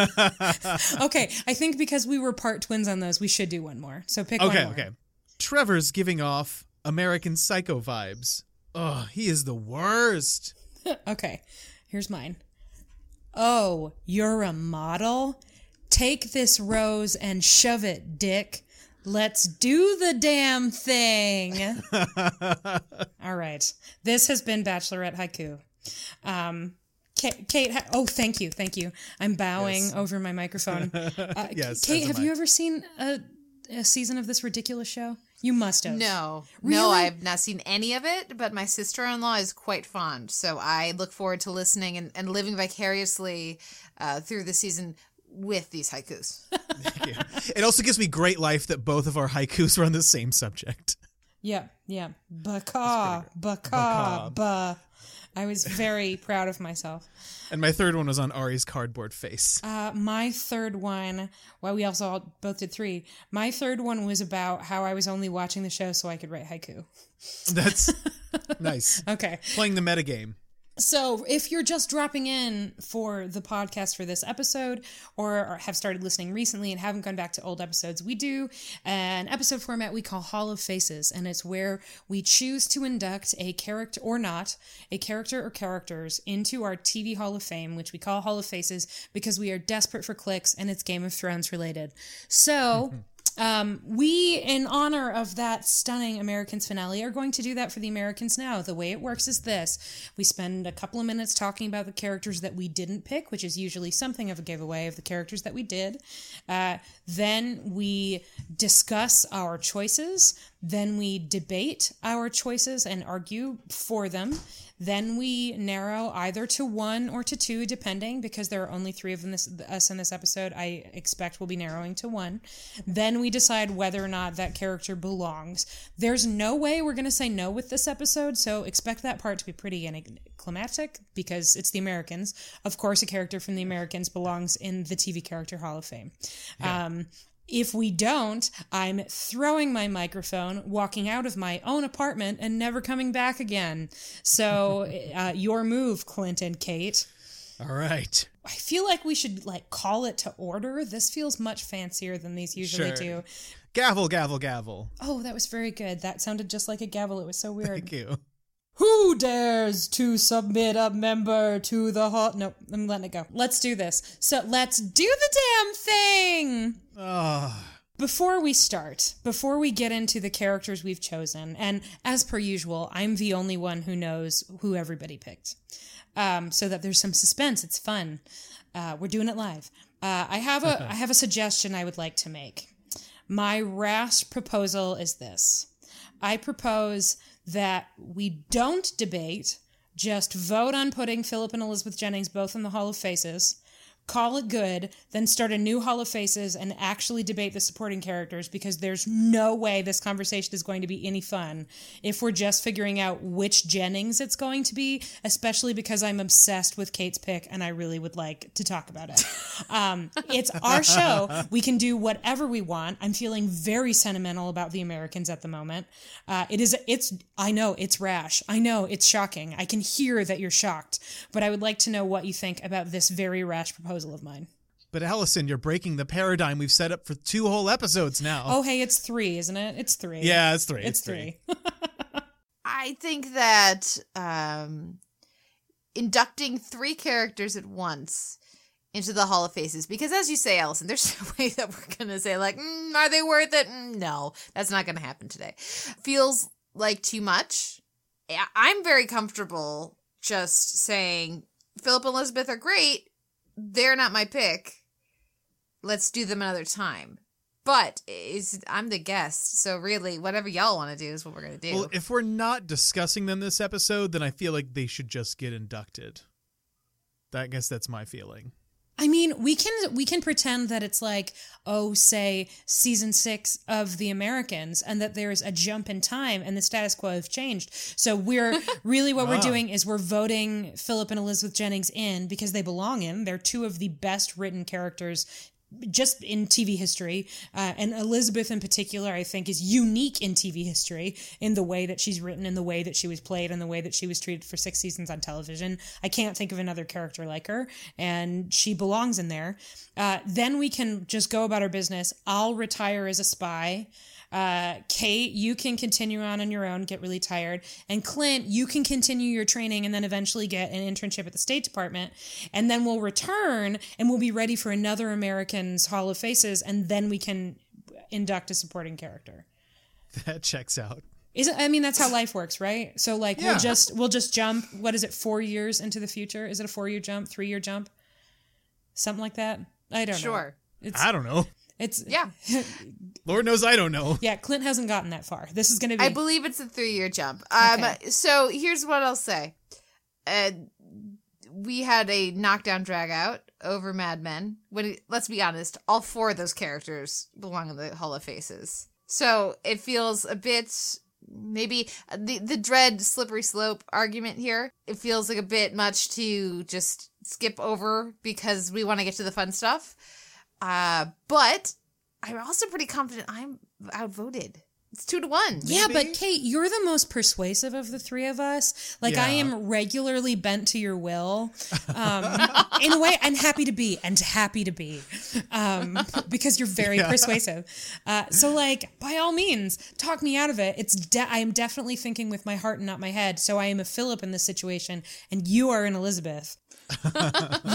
okay, I think because we were part twins on those, we should do one more. So pick one Okay, okay. Trevor's giving off American Psycho vibes. Oh, he is the worst. Okay, here's mine. Oh, you're a model? Take this rose and shove it, dick. Let's do the damn thing. All right. This has been Bachelorette Haiku. Um, Kate, Kate oh, thank you. Thank you. I'm bowing Yes. over my microphone. Uh, Yes, Kate, have I. you ever seen a, a season of this ridiculous show? You must have. No, no, I've not seen any of it, but my sister in law is quite fond. So I look forward to listening and, and living vicariously uh, through the season with these haikus. Yeah. It also gives me great life that both of our haikus are on the same subject. Yeah, yeah. Baka, baka, ba. I was very proud of myself. And my third one was on Arie's cardboard face. Uh, my third one, well, we also all both did three. My third one was about how I was only watching the show so I could write haiku. That's nice. Okay. Playing the metagame. So, if you're just dropping in for the podcast for this episode or have started listening recently and haven't gone back to old episodes, we do an episode format we call Hall of Faces, and it's where we choose to induct a character or not, a character or characters into our TV Hall of Fame, which we call Hall of Faces because we are desperate for clicks and it's Game of Thrones related. So, mm-hmm. Um, we, in honor of that stunning Americans finale, are going to do that for the Americans now. The way it works is this we spend a couple of minutes talking about the characters that we didn't pick, which is usually something of a giveaway of the characters that we did. Uh, then we discuss our choices. Then we debate our choices and argue for them. Then we narrow either to one or to two, depending, because there are only three of them this, us in this episode. I expect we'll be narrowing to one. Then we decide whether or not that character belongs. There's no way we're going to say no with this episode, so expect that part to be pretty anticlimactic because it's the Americans. Of course, a character from the Americans belongs in the TV Character Hall of Fame. Yeah. Um, if we don't, I'm throwing my microphone, walking out of my own apartment, and never coming back again. So, uh, your move, Clint and Kate. All right. I feel like we should like call it to order. This feels much fancier than these usually Sure. do. Gavel, gavel, gavel. Oh, that was very good. That sounded just like a gavel. It was so weird. Thank you. Who dares to submit a member to the hot? Nope, I'm letting it go. Let's do this. So let's do the damn thing. Oh, Before we start, before we get into the characters we've chosen, and as per usual, I'm the only one who knows who everybody picked, um, so that there's some suspense. It's fun. Uh, we're doing it live. Uh, I have a I have a suggestion I would like to make. My rash proposal is this: I propose that we don't debate, just vote on putting Philip and Elizabeth Jennings both in the Hall of Faces call it good, then start a new Hall of Faces and actually debate the supporting characters because there's no way this conversation is going to be any fun if we're just figuring out which Jennings it's going to be, especially because I'm obsessed with Kate's pick and I really would like to talk about it. Um, it's our show. We can do whatever we want. I'm feeling very sentimental about the Americans at the moment. Uh, it is, it's, I know it's rash. I know it's shocking. I can hear that you're shocked, but I would like to know what you think about this very rash proposal of mine. but Allison, you're breaking the paradigm we've set up for two whole episodes now. Oh, hey, it's three, isn't it? It's three. yeah, it's three. it's three. I think that um, inducting three characters at once into the Hall of Faces, because as you say, Allison, there's no way that we're going to say, like, mm, are they worth it? Mm, no, that's not going to happen today. Feels like too much. I'm very comfortable just saying Philip and Elizabeth are great. They're not my pick. Let's do them another time. But is I'm the guest, so really, whatever y'all want to do is what we're gonna do. Well, if we're not discussing them this episode, then I feel like they should just get inducted. I guess that's my feeling. I mean, we can we can pretend that it's like, oh, say season six of The Americans, and that there's a jump in time and the status quo have changed. So we're really what we're doing is we're voting Philip and Elizabeth Jennings in because they belong in. They're two of the best written characters just in TV history, uh, and Elizabeth in particular, I think, is unique in TV history in the way that she's written, in the way that she was played, and the way that she was treated for six seasons on television. I can't think of another character like her, and she belongs in there. Uh, then we can just go about our business. I'll retire as a spy. Uh, Kate, you can continue on on your own, get really tired. And Clint, you can continue your training and then eventually get an internship at the State Department. And then we'll return and we'll be ready for another Americans Hall of Faces. And then we can induct a supporting character. That checks out. Is it, I mean, that's how life works, right? So like Yeah. we'll just, we'll just jump, what is it, four years into the future? Is it a four year jump, three year jump? Something like that? I don't know. Sure. I don't know. It's, yeah, Lord knows I don't know. yeah, Clint hasn't gotten that far. This is going to be. I believe it's a three-year jump. Um, Okay. so here's what I'll say. Uh, we had a knockdown drag out over Mad Men. When it- let's be honest, all four of those characters belong in the Hall of Faces. So it feels a bit maybe the the dread slippery slope argument here. It feels like a bit much to just skip over because we want to get to the fun stuff. Uh, but I'm also pretty confident I'm outvoted. It's two to one. Yeah, Maybe? but Kate, you're the most persuasive of the three of us. Like I am regularly bent to your will. Um, in a way, I'm happy to be and happy to be um, because you're very persuasive. Uh, so, like, by all means, talk me out of it. It's de- I am definitely thinking with my heart and not my head. So I am a Philip in this situation, and you are an Elizabeth.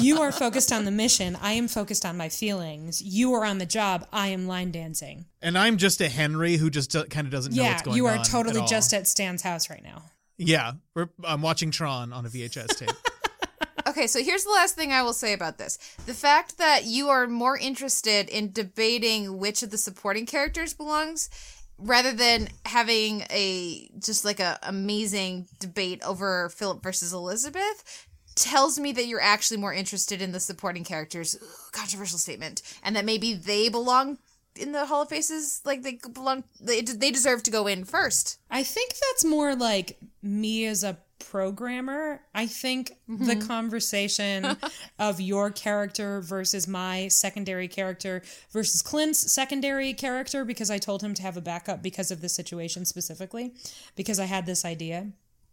You are focused on the mission. I am focused on my feelings. You are on the job. I am line dancing. And I'm just a Henry who just kind of doesn't know Yeah, what's going on. you are at totally all. just at Stan's house right now. Yeah, we're, I'm watching Tron on a VHS tape. Okay, so here's the last thing I will say about this. The fact that you are more interested in debating which of the supporting characters belongs rather than having a just like a amazing debate over Philip versus Elizabeth tells me that you're actually more interested in the supporting characters. Ugh, controversial statement. And that maybe they belong in the Hall of Faces like they belong they, they deserve to go in first. I think that's more like me as a programmer. I think mm-hmm. the conversation of your character versus my secondary character versus Clint's secondary character, because I told him to have a backup because of this situation specifically, because I had this idea.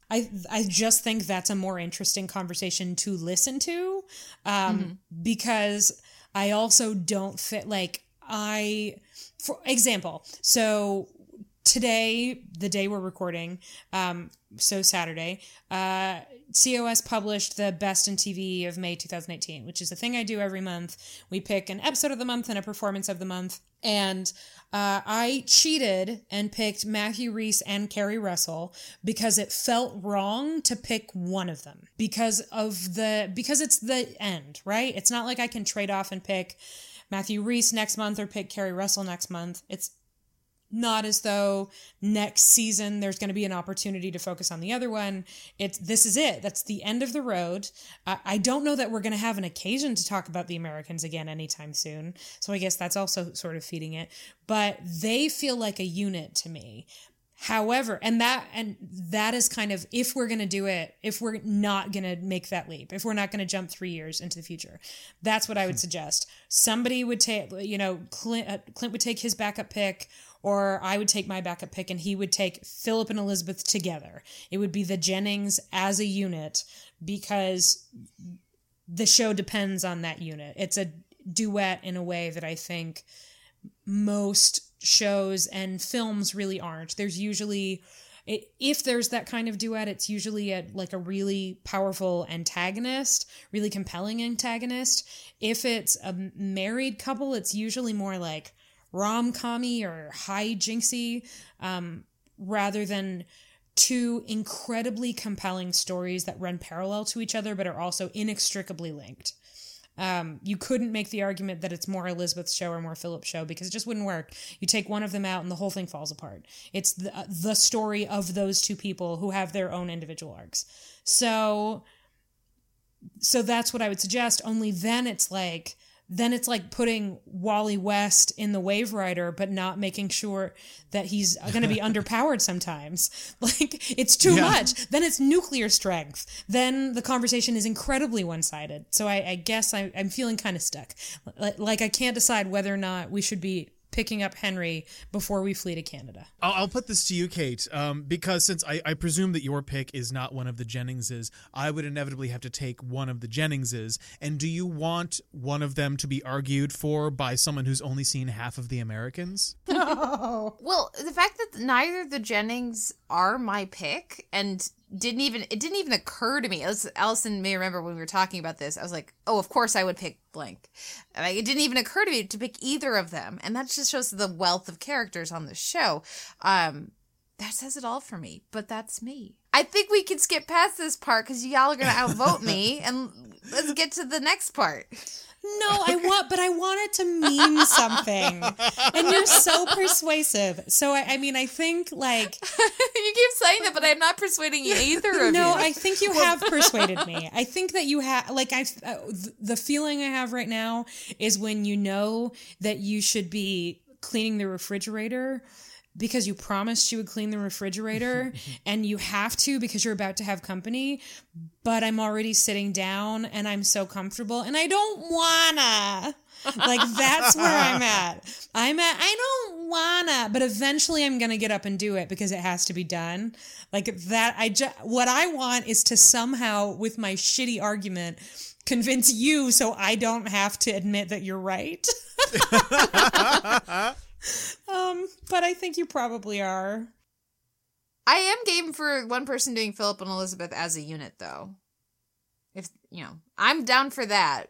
I I just think that's a more interesting conversation to listen to, um, because I also don't fit like I, for example, so today, the day we're recording, um, so Saturday, uh, COS published the best in TV of May 2018, which is a thing I do every month. We pick an episode of the month and a performance of the month. And uh, I cheated and picked Matthew Rhys and Keri Russell because it felt wrong to pick one of them because of the because it's the end, right? It's not like I can trade off and pick Matthew Rhys next month or pick Keri Russell next month. It's not as though next season there's going to be an opportunity to focus on the other one. It's this is it. That's the end of the road. I, I don't know that we're going to have an occasion to talk about the Americans again anytime soon. So I guess that's also sort of feeding it. But they feel like a unit to me. However, and that and that is kind of if we're going to do it, if we're not going to make that leap, if we're not going to jump 3 years into the future. That's what I would suggest. Somebody would take you know Clint uh, Clint would take his backup pick or I would take my backup pick and he would take Philip and Elizabeth together. It would be the Jennings as a unit because the show depends on that unit. It's a duet in a way that I think most shows and films really aren't. There's usually if there's that kind of duet, it's usually a like a really powerful antagonist, really compelling antagonist. If it's a married couple, it's usually more like rom commy or high jinxy, um, rather than two incredibly compelling stories that run parallel to each other but are also inextricably linked. Um, you couldn't make the argument that it's more Elizabeth's show or more Philip's show because it just wouldn't work. You take one of them out and the whole thing falls apart. It's the, the story of those two people who have their own individual arcs. So, so that's what I would suggest. Only then it's like, then it's like putting Wally West in the Waverider, but not making sure that he's going to be underpowered sometimes. Like it's too Yeah. much. Then it's nuclear strength. Then the conversation is incredibly one sided. So I, I guess I, I'm feeling kind of stuck. Like, like I can't decide whether or not we should be picking up Henry before we flee to Canada. I'll, I'll put this to you, Kate, um, because since I, I presume that your pick is not one of the Jenningses, I would inevitably have to take one of the Jenningses. And do you want one of them to be argued for by someone who's only seen half of the Americans? Well, the fact that neither the Jennings are my pick and didn't even it didn't even occur to me. As Allison may remember when we were talking about this, I was like, "Oh, of course I would pick blank." And I, it didn't even occur to me to pick either of them, and that just shows the wealth of characters on the show. Um, that says it all for me. But that's me. I think we can skip past this part because y'all are gonna outvote me, and let's get to the next part. No, I want, but I want it to mean something. And you're so persuasive. So I, I mean, I think like you keep saying that, but I'm not persuading you either of no, you. I think you have persuaded me. I think that you have, like, I, uh, th- the feeling I have right now is when you know that you should be cleaning the refrigerator, because you promised you would clean the refrigerator and you have to because you're about to have company, but I'm already sitting down and I'm so comfortable and I don't wanna. Like that's where I'm at. I'm at I don't wanna, but eventually I'm going to get up and do it because it has to be done. Like that I just what I want is to somehow with my shitty argument convince you so I don't have to admit that you're right. um, but I think you probably are. I am game for one person doing Philip and Elizabeth as a unit, though. If you know, I'm down for that.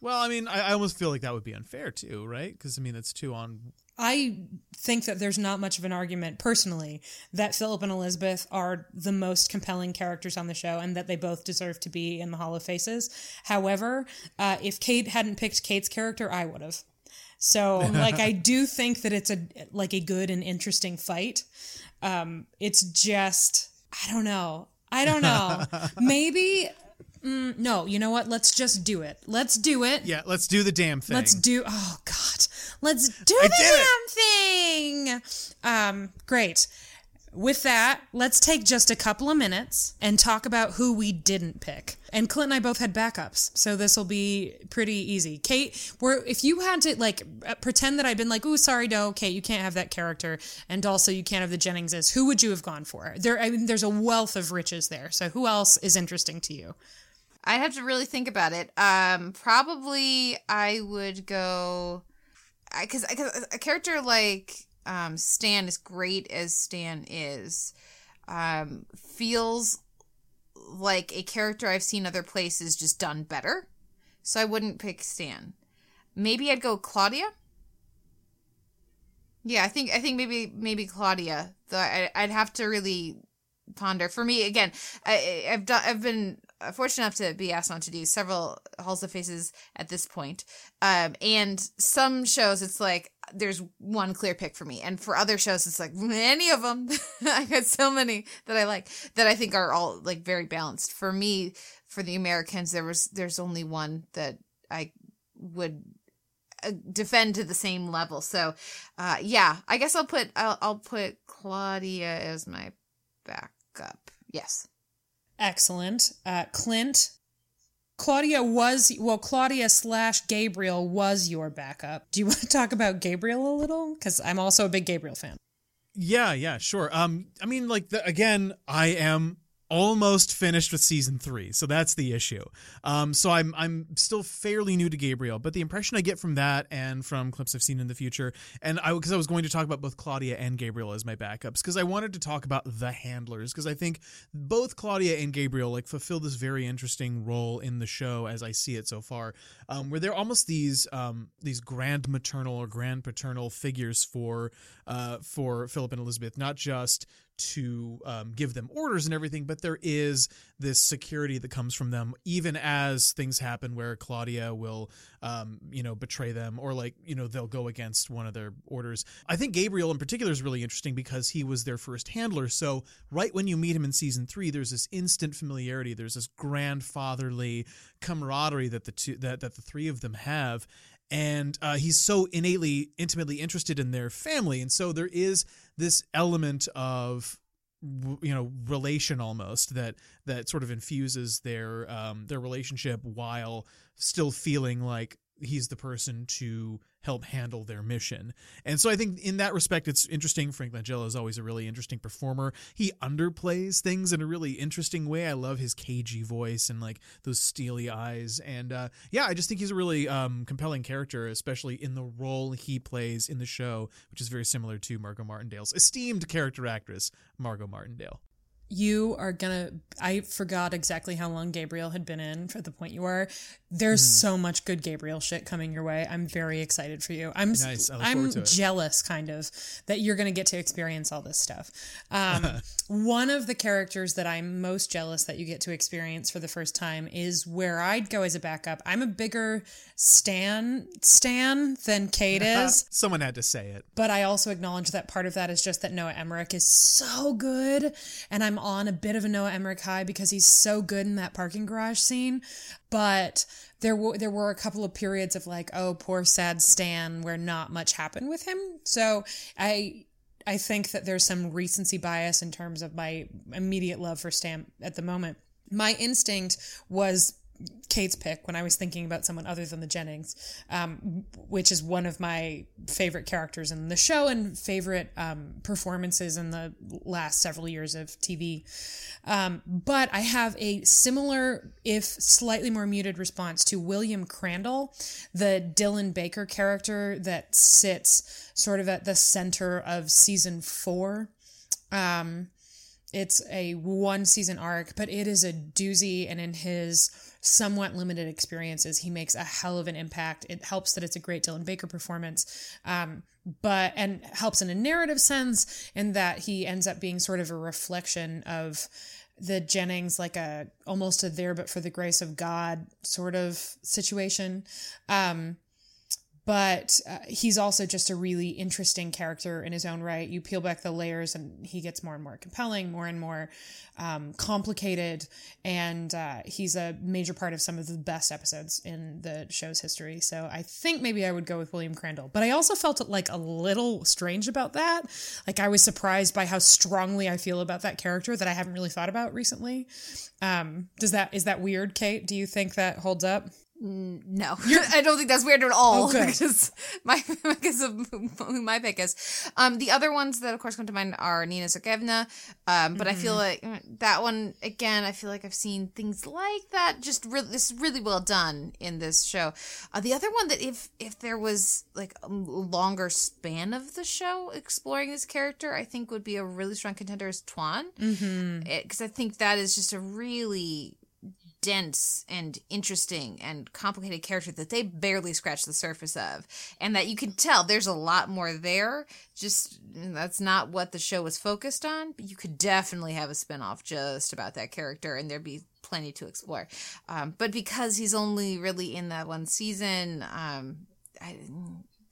Well, I mean, I, I almost feel like that would be unfair too, right? Because I mean, it's two on. I think that there's not much of an argument personally that Philip and Elizabeth are the most compelling characters on the show and that they both deserve to be in the Hall of Faces. However, uh, if Kate hadn't picked Kate's character, I would have. So, like, I do think that it's a like a good and interesting fight. Um, it's just I don't know. I don't know. Maybe mm, no. You know what? Let's just do it. Let's do it. Yeah, let's do the damn thing. Let's do. Oh God. Let's do I the damn thing. Um, great. With that, let's take just a couple of minutes and talk about who we didn't pick. And Clint and I both had backups, so this will be pretty easy. Kate, where if you had to like uh, pretend that I'd been like, "Ooh, sorry, no, Kate, you can't have that character," and also you can't have the Jenningses, who would you have gone for? There, I mean, there's a wealth of riches there. So who else is interesting to you? I'd have to really think about it. Um, probably I would go because a character like um, Stan, as great as Stan is, um, feels like a character I've seen other places just done better. So I wouldn't pick Stan. Maybe I'd go Claudia. Yeah, I think I think maybe maybe Claudia. Though I, I'd have to really ponder. For me, again, I, I've done I've been fortunate enough to be asked on to do several Halls of Faces at this point. Um, and some shows it's like there's one clear pick for me, and for other shows it's like any of them. I got so many that I like that I think are all like very balanced. For me, for the Americans, there was there's only one that I would uh, defend to the same level. So, uh, yeah, I guess I'll put I'll, I'll put Claudia as my backup. Yes. Excellent. Uh, Clint, Claudia was, well, Claudia slash Gabriel was your backup. Do you want to talk about Gabriel a little? Because I'm also a big Gabriel fan. Yeah, yeah, sure. Um, I mean, like the, again, I am almost finished with season three, so that's the issue. Um, so I'm I'm still fairly new to Gabriel, but the impression I get from that and from clips I've seen in the future, and I because I was going to talk about both Claudia and Gabriel as my backups because I wanted to talk about the handlers because I think both Claudia and Gabriel like fulfill this very interesting role in the show as I see it so far, um, where they're almost these um, these grand maternal or grand paternal figures for uh, for Philip and Elizabeth, not just to um, give them orders and everything, but there is this security that comes from them, even as things happen where Claudia will, um, you know, betray them or like, you know, they'll go against one of their orders. I think Gabriel in particular is really interesting because he was their first handler. So right when you meet him in season three, there's this instant familiarity. There's this grandfatherly camaraderie that the two that, that the three of them have and uh, he's so innately intimately interested in their family and so there is this element of you know relation almost that that sort of infuses their um their relationship while still feeling like he's the person to help handle their mission. And so I think in that respect, it's interesting. Frank Langella is always a really interesting performer. He underplays things in a really interesting way. I love his cagey voice and like those steely eyes. And uh, yeah, I just think he's a really um, compelling character, especially in the role he plays in the show, which is very similar to Margot Martindale's esteemed character actress, Margot Martindale you are gonna i forgot exactly how long gabriel had been in for the point you are. There's mm. so much good gabriel shit coming your way. I'm very excited for you. I'm nice. i'm jealous kind of that you're gonna get to experience all this stuff. Um, one of the characters that i'm most jealous that you get to experience for the first time is where i'd go as a backup. I'm a bigger stan stan than kate is. Someone had to say it. But i also acknowledge that part of that is just that noah emmerich is so good and i'm on a bit of a Noah Emmerich high because he's so good in that parking garage scene. But there were there were a couple of periods of like, oh, poor sad Stan, where not much happened with him. So I I think that there's some recency bias in terms of my immediate love for Stan at the moment. My instinct was Kate's pick when I was thinking about someone other than the Jennings, um, which is one of my favorite characters in the show and favorite um, performances in the last several years of TV. Um, but I have a similar, if slightly more muted, response to William Crandall, the Dylan Baker character that sits sort of at the center of season four. Um, it's a one season arc, but it is a doozy. And in his somewhat limited experiences, he makes a hell of an impact. It helps that it's a great Dylan Baker performance, um, but and helps in a narrative sense in that he ends up being sort of a reflection of the Jennings, like a almost a there but for the grace of God sort of situation. Um, but uh, he's also just a really interesting character in his own right. You peel back the layers, and he gets more and more compelling, more and more um, complicated, and uh, he's a major part of some of the best episodes in the show's history. So I think maybe I would go with William Crandall. But I also felt like a little strange about that. Like I was surprised by how strongly I feel about that character that I haven't really thought about recently. Um, does that is that weird, Kate? Do you think that holds up? No, I don't think that's weird at all. Because my because of who my pick is. Um, the other ones that of course come to mind are Nina Sergeevna. Um, but I feel like mm, that one again. I feel like I've seen things like that. Just really, this is really well done in this show. Uh, the other one that if if there was like a longer span of the show exploring this character, I think would be a really strong contender is Tuan. Because I think that is just a really dense and interesting and complicated character that they barely scratch the surface of and that you can tell there's a lot more there. Just that's not what the show was focused on but you could definitely have a spin-off just about that character and there'd be plenty to explore. Um, but because he's only really in that one season um, I,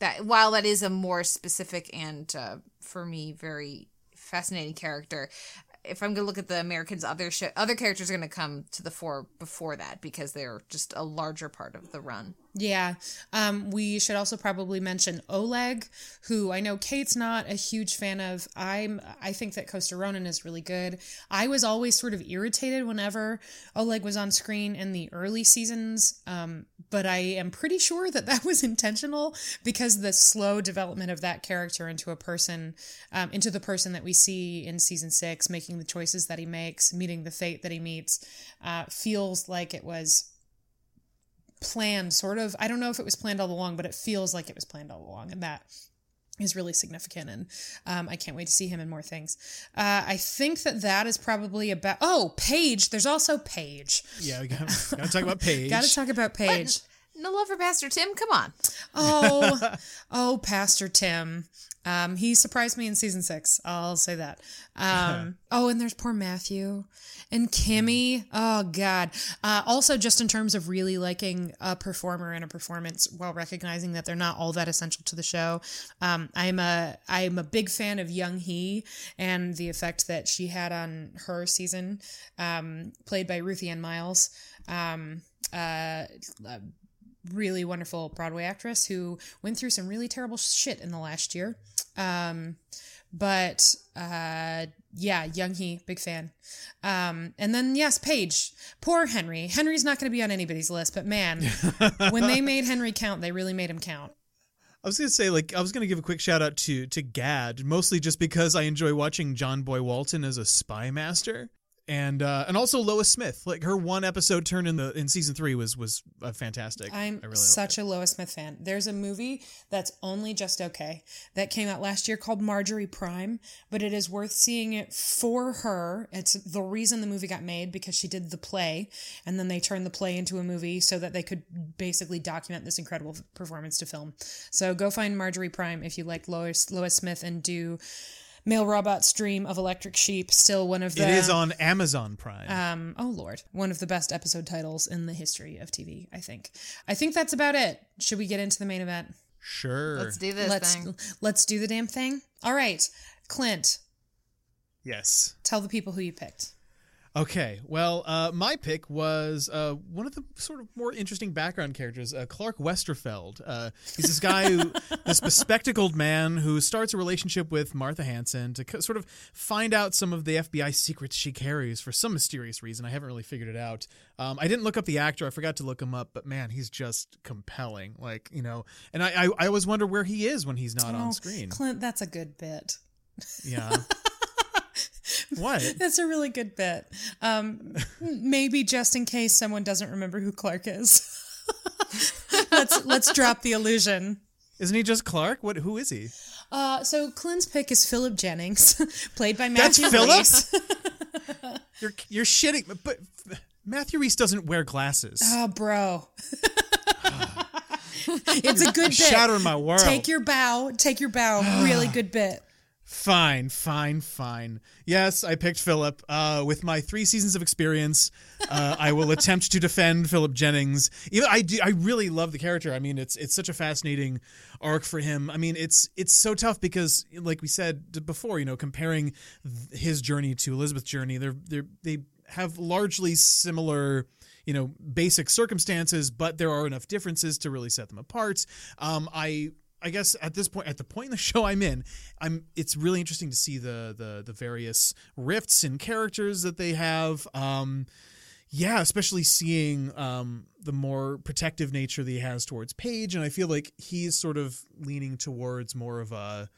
that while that is a more specific and uh, for me very fascinating character if I'm to look at the Americans, other sh- other characters are to come to the fore before that because they're just a larger part of the run. Yeah. Um, we should also probably mention Oleg, who I know Kate's not a huge fan of. I'm I think that Costa Ronin is really good. I was always sort of irritated whenever Oleg was on screen in the early seasons, um, but I am pretty sure that that was intentional because the slow development of that character into a person, um, into the person that we see in season six, making the choices that he makes, meeting the fate that he meets, uh, feels like it was planned sort of i don't know if it was planned all along but it feels like it was planned all along and that is really significant and um, i can't wait to see him in more things uh, i think that that is probably about oh paige there's also paige Yeah, we got to talk about Paige. gotta talk about paige No love for Pastor Tim? Come on. oh oh pastor tim um, he surprised me in season six. I'll say that. Um, oh and there's poor matthew and kimmy. Oh god. Uh, also just in terms of really liking a performer and a performance while recognizing that they're not all that essential to the show um, i'm a i'm a big fan of young hee and the effect that she had on her season um, played by ruthie ann miles. Um, uh, really wonderful Broadway actress who went through some really terrible shit in the last year. Um, but uh, yeah, Young Hee, big fan. Um, and then yes, Paige, poor Henry. Henry's not going to be on anybody's list, but man, when they made Henry count, they really made him count. I was gonna say, like, I was gonna give a quick shout out to to Gad, mostly just because I enjoy watching John Boy Walton as a spy master, and uh, and also Lois Smith. Like her one episode turn in the in season three was was uh, fantastic. I'm I really such a Lois Smith fan. There's a movie that's only just okay that came out last year called Marjorie Prime, but it is worth seeing it for her. It's the reason the movie got made because she did the play, and then they turned the play into a movie so that they could basically document this incredible performance to film. So go find Marjorie Prime if you like Lois Lois Smith and do. Mail Robots Dream of Electric Sheep, still one of the It is on Amazon Prime. um, oh lord, one of the best episode titles in the history of TV. I think. I think that's about it. Should we get into the main event? sure. Let's do this let's thing. let's do the damn thing. All right, Clint, yes. tell the people who you picked. Okay, well, uh, my pick was uh, one of the sort of more interesting background characters, uh, Clark Westerfeld. Uh, he's this guy who, this bespectacled man who starts a relationship with Martha Hanson to co- sort of find out some of the FBI secrets she carries for some mysterious reason. I haven't really figured it out. Um, I didn't look up the actor; I forgot to look him up. But man, he's just compelling. Like you know, and I I, I always wonder where he is when he's not on Oh, screen. Clint, that's a good bit. Yeah. what? That's a really good bit. Um, maybe just in case someone doesn't remember who Clark is. let's let's drop the illusion. Isn't he just Clark? What? Who is he? Uh, so Clint's pick is Philip Jennings, played by That's Matthew Philip? Rhys. You're you're shitting, but Matthew Rhys doesn't wear glasses. Oh, bro. it's a good bit. Shattering my world. Take your bow. Take your bow. really good bit. Fine, fine, fine. Yes, I picked Philip. Uh, with my three seasons of experience, uh, I will attempt to defend Philip Jennings. Even I do. I really love the character. I mean, it's it's such a fascinating arc for him. I mean, it's it's so tough because, like we said before, you know, comparing th- his journey to Elizabeth's journey, they're they they have largely similar you know basic circumstances but there are enough differences to really set them apart um, i I guess at this point, at the point in the show I'm in, I'm. It's really interesting to see the the the various rifts and characters that they have. Um, yeah, especially seeing um, the more protective nature that he has towards Paige, and I feel like he's sort of leaning towards more of a.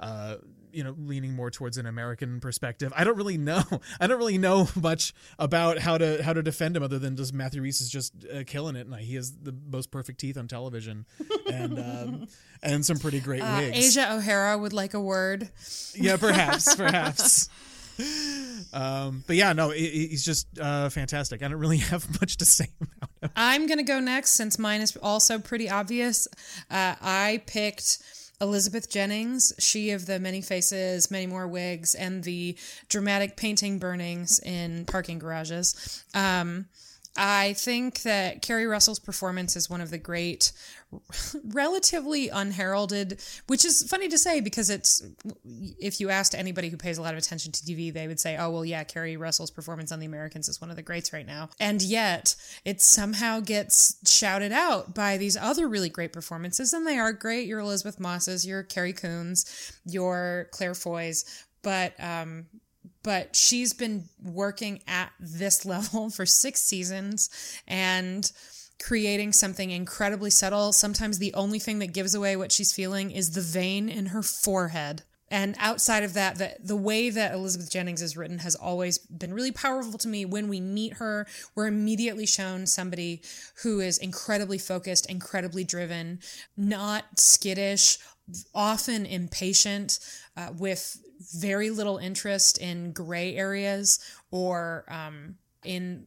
Uh, you know, leaning more towards an American perspective. I don't really know. I don't really know much about how to how to defend him, other than just Matthew Rhys is just uh, killing it, and he has the most perfect teeth on television, and um, and some pretty great Uh, wigs. Asia O'Hara would like a word. Yeah, perhaps, perhaps. Um, but yeah, no, he- he- he's just uh, fantastic. I don't really have much to say about him. I'm to go next since mine is also pretty obvious. Uh, I picked Elizabeth Jennings, she of the many faces, many more wigs, and the dramatic painting burnings in parking garages. Um, I think that Keri Russell's performance is one of the great, relatively unheralded, which is funny to say because it's, if you asked anybody who pays a lot of attention to TV, they would say, oh, well, yeah, Keri Russell's performance on The Americans is one of the greats right now. And yet it somehow gets shouted out by these other really great performances, and they are great. Your Elizabeth Mosses, your Carrie Coons, your Claire Foys, but, um, but she's been working at this level for six seasons and creating something incredibly subtle. Sometimes the only thing that gives away what she's feeling is the vein in her forehead. And outside of that, the, the way that Elizabeth Jennings is written has always been really powerful to me. When we meet her, we're immediately shown somebody who is incredibly focused, incredibly driven, not skittish, often impatient, uh, with very little interest in gray areas or um, in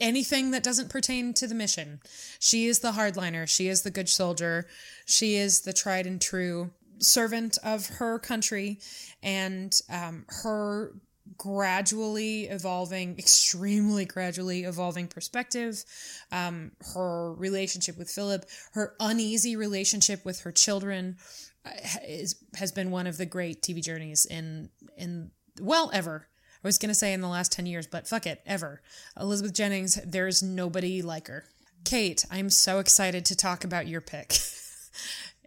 anything that doesn't pertain to the mission. She is the hardliner. She is the good soldier. She is the tried and true servant of her country. And um, her gradually evolving, extremely gradually evolving perspective, um, her relationship with Philip, her uneasy relationship with her children, is, has been one of the great TV journeys in in well ever. I was gonna say in the last ten years, but fuck it, ever. Elizabeth Jennings, there's nobody like her. Kate, I'm so excited to talk about your pick.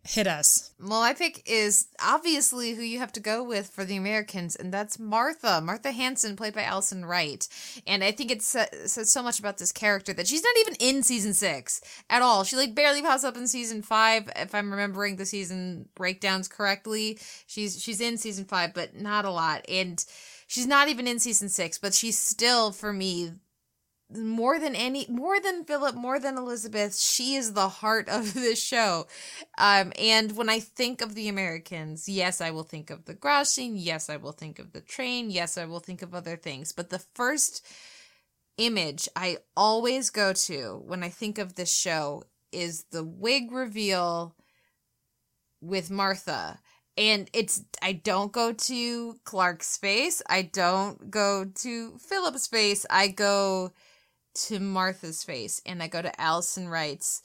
Hit us. Well, my pick is obviously who you have to go with for the Americans, and that's Martha. Martha Hanson, played by Alison Wright. And I think it says so much about this character that she's not even in season six at all. She like barely pops up in season five, if I'm remembering the season breakdowns correctly. She's she's in season five, but not a lot. And she's not even in season six, but she's still for me more than any more than philip more than elizabeth she is the heart of this show um and when i think of the americans yes i will think of the scene yes i will think of the train yes i will think of other things but the first image i always go to when i think of this show is the wig reveal with martha and it's I don't go to Clark's face. I don't go to Philip's face. I go to Martha's face and I go to Alison Wright's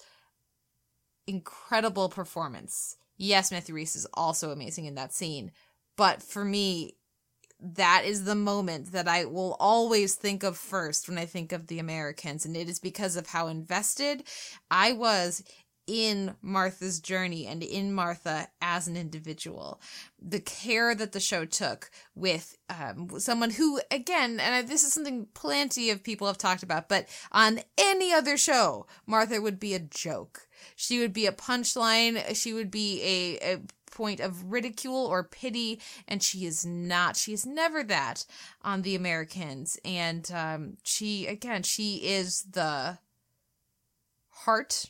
incredible performance. Yes, Matthew Rhys is also amazing in that scene, but for me, that is the moment that I will always think of first when I think of the Americans. And it is because of how invested I was in Martha's journey and in Martha as an individual. The care that the show took with um, someone who, again, and I, this is something plenty of people have talked about, but on any other show, Martha would be a joke. She would be a punchline. She would be a, a point of ridicule or pity, and she is not. She is never that on The Americans. And um, she, again, she is the heart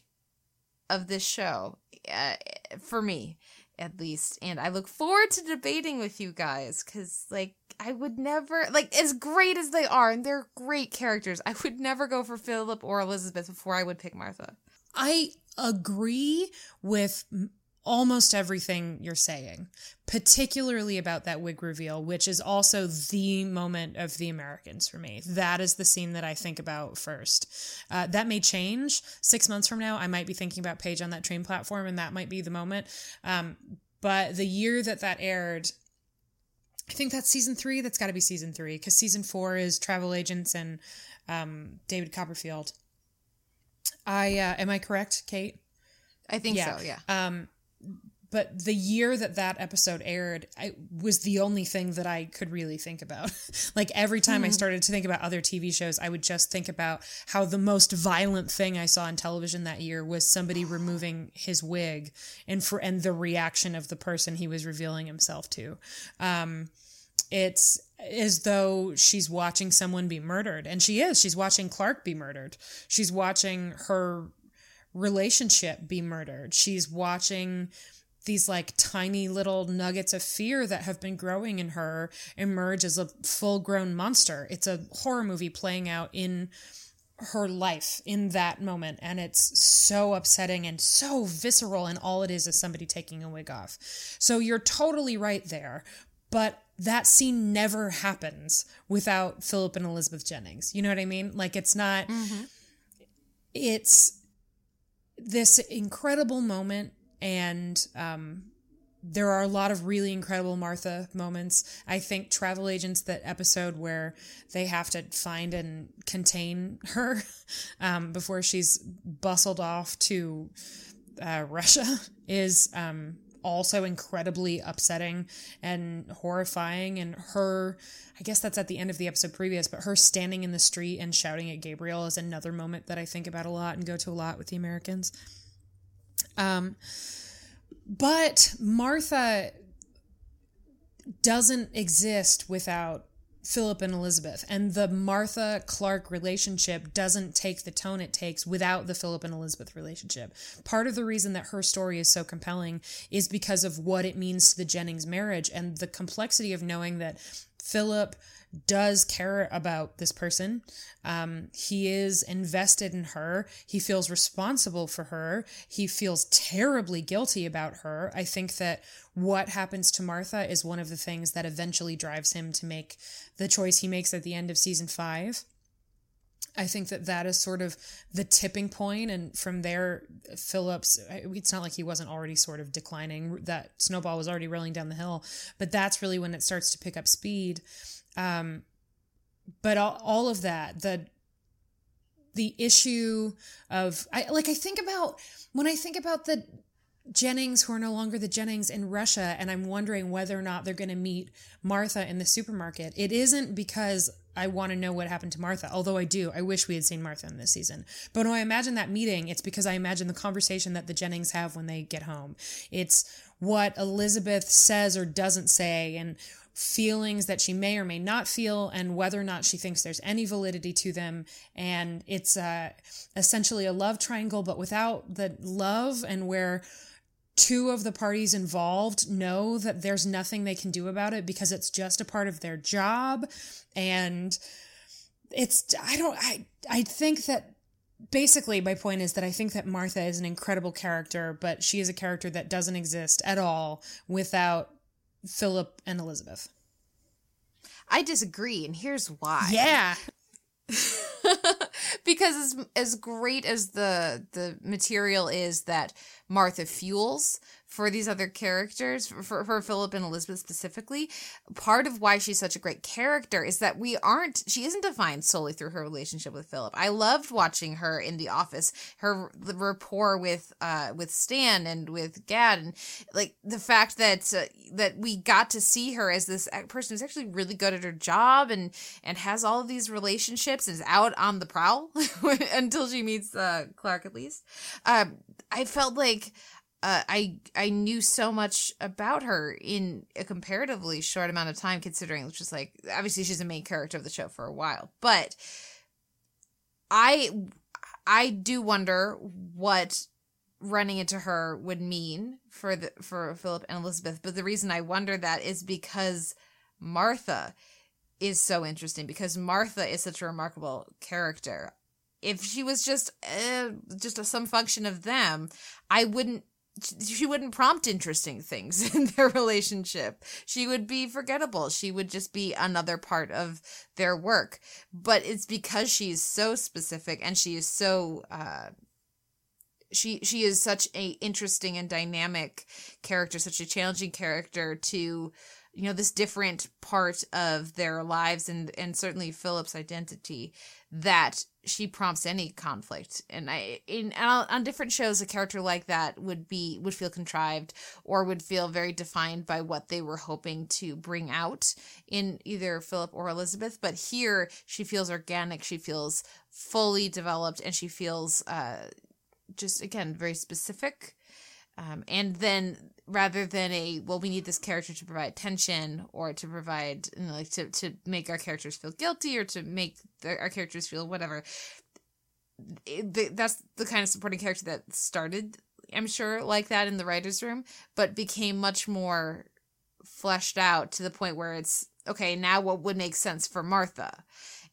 of this show uh, for me at least. And i look forward to debating with you guys because like i would never like as great as they are and they're great characters i would never go for philip or elizabeth before i would pick martha. I agree with almost everything you're saying, particularly about that wig reveal, which is also the moment of the Americans for me. That is the scene that I think about first. Uh, that may change six months from now. I might be thinking about Paige on that train platform, and that might be the moment. Um, but the year that that aired, I think that's season three. That's got to be season three because season four is travel agents and um, David Copperfield. I uh, am I correct, Kate? i think so yeah Um, but the year that that episode aired, I was the only thing that I could really think about. like every time I started to think about other TV shows, I would just think about how the most violent thing I saw on television that year was somebody removing his wig and for and the reaction of the person he was revealing himself to. Um, it's as though she's watching someone be murdered and she is she's watching clark be murdered she's watching her relationship be murdered she's watching these like tiny little nuggets of fear that have been growing in her emerge as a full grown monster it's a horror movie playing out in her life in that moment and it's so upsetting and so visceral and all it is is somebody taking a wig off so you're totally right there but that scene never happens without Philip and Elizabeth Jennings. You know what I mean? Like it's not mm-hmm. it's this incredible moment and um there are a lot of really incredible Martha moments. I think Travel Agents, that episode where they have to find and contain her um, before she's bustled off to uh, Russia, is um, also incredibly upsetting and horrifying. And her, I guess that's at the end of the episode previous, but her standing in the street and shouting at Gabriel is another moment that I think about a lot and go to a lot with the Americans. Um, but Martha doesn't exist without Philip and Elizabeth. And the Martha Clark relationship doesn't take the tone it takes without the Philip and Elizabeth relationship. Part of the reason that her story is so compelling is because of what it means to the Jennings marriage and the complexity of knowing that Philip does care about this person. Um, he is invested in her. He feels responsible for her. He feels terribly guilty about her. I think that what happens to Martha is one of the things that eventually drives him to make the choice he makes at the end of season five. I think that that is sort of the tipping point, and from there, Phillips. It's not like he wasn't already sort of declining. That snowball was already rolling down the hill, but that's really when it starts to pick up speed. Um, but all, all of that, the the issue of I like I think about when I think about the Jennings who are no longer the Jennings in Russia, and I'm wondering whether or not they're going to meet Martha in the supermarket. It isn't because I want to know what happened to Martha, although I do. I wish we had seen Martha in this season. But when I imagine that meeting, it's because I imagine the conversation that the Jennings have when they get home. It's what Elizabeth says or doesn't say, and feelings that she may or may not feel and whether or not she thinks there's any validity to them and it's uh, essentially a love triangle but without the love and where two of the parties involved know that there's nothing they can do about it because it's just a part of their job. And it's i don't i i think that basically my point is that i think that martha is an incredible character but she is a character that doesn't exist at all without philip and elizabeth. I disagree, and here's why. yeah because as as great as the the material is that Martha fuels for these other characters, for, for Philip and Elizabeth specifically. Part of why she's such a great character is that we aren't, she isn't defined solely through her relationship with Philip. I loved watching her in The Office, her the rapport with, uh, with Stan and with Gad, and like the fact that, uh, that we got to see her as this person who's actually really good at her job and, and has all of these relationships and is out on the prowl until she meets, uh, Clark at least. Um, I felt like, uh, I I knew so much about her in a comparatively short amount of time, considering which is like obviously she's a main character of the show for a while, but I I do wonder what running into her would mean for the for Philip and Elizabeth. But the reason I wonder that is because Martha is so interesting because Martha is such a remarkable character. If she was just uh, just a, some function of them, I wouldn't she wouldn't prompt interesting things in their relationship. She would be forgettable. She would just be another part of their work. But it's because she's so specific and she is so uh she she is such a interesting and dynamic character, such a challenging character to you know this different part of their lives and and certainly Philip's identity that she prompts any conflict. And i in on different shows a character like that would be would feel contrived or would feel very defined by what they were hoping to bring out in either philip or elizabeth. But here she feels organic she feels fully developed and she feels uh just again very specific. Um, and then rather than a well we need this character to provide tension or to provide you know, like to, to make our characters feel guilty or to make the, our characters feel whatever. It, the, that's the kind of supporting character that started i'm sure like that in the writers room but became much more fleshed out to the point where it's okay now what would make sense for martha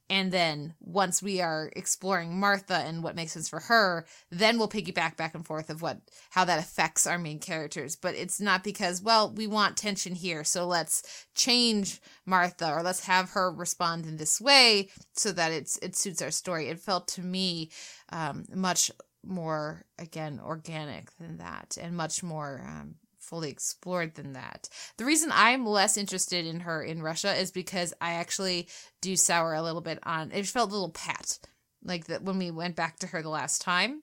and then once we are exploring Martha and what makes sense for her, then we'll piggyback back and forth of what how that affects our main characters. But it's not because, well, we want tension here, so let's change Martha or let's have her respond in this way so that it's it suits our story. It felt to me um, much more again organic than that and much more um, fully explored than that. The reason I'm less interested in her in Russia is because I actually do sour a little bit on it felt a little pat. Like that when we went back to her the last time.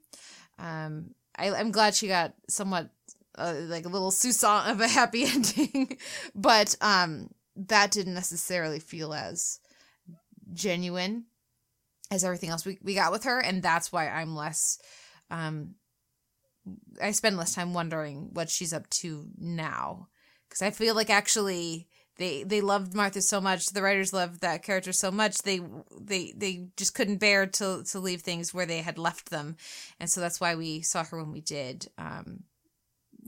Um I, I'm glad she got somewhat uh, like a little sousson of a happy ending, but um that didn't necessarily feel as genuine as everything else we, we got with her, and that's why I'm less um I spend less time wondering what she's up to now because I feel like actually they they loved Martha so much, the writers loved that character so much they they they just couldn't bear to to leave things where they had left them, and so that's why we saw her when we did. Um,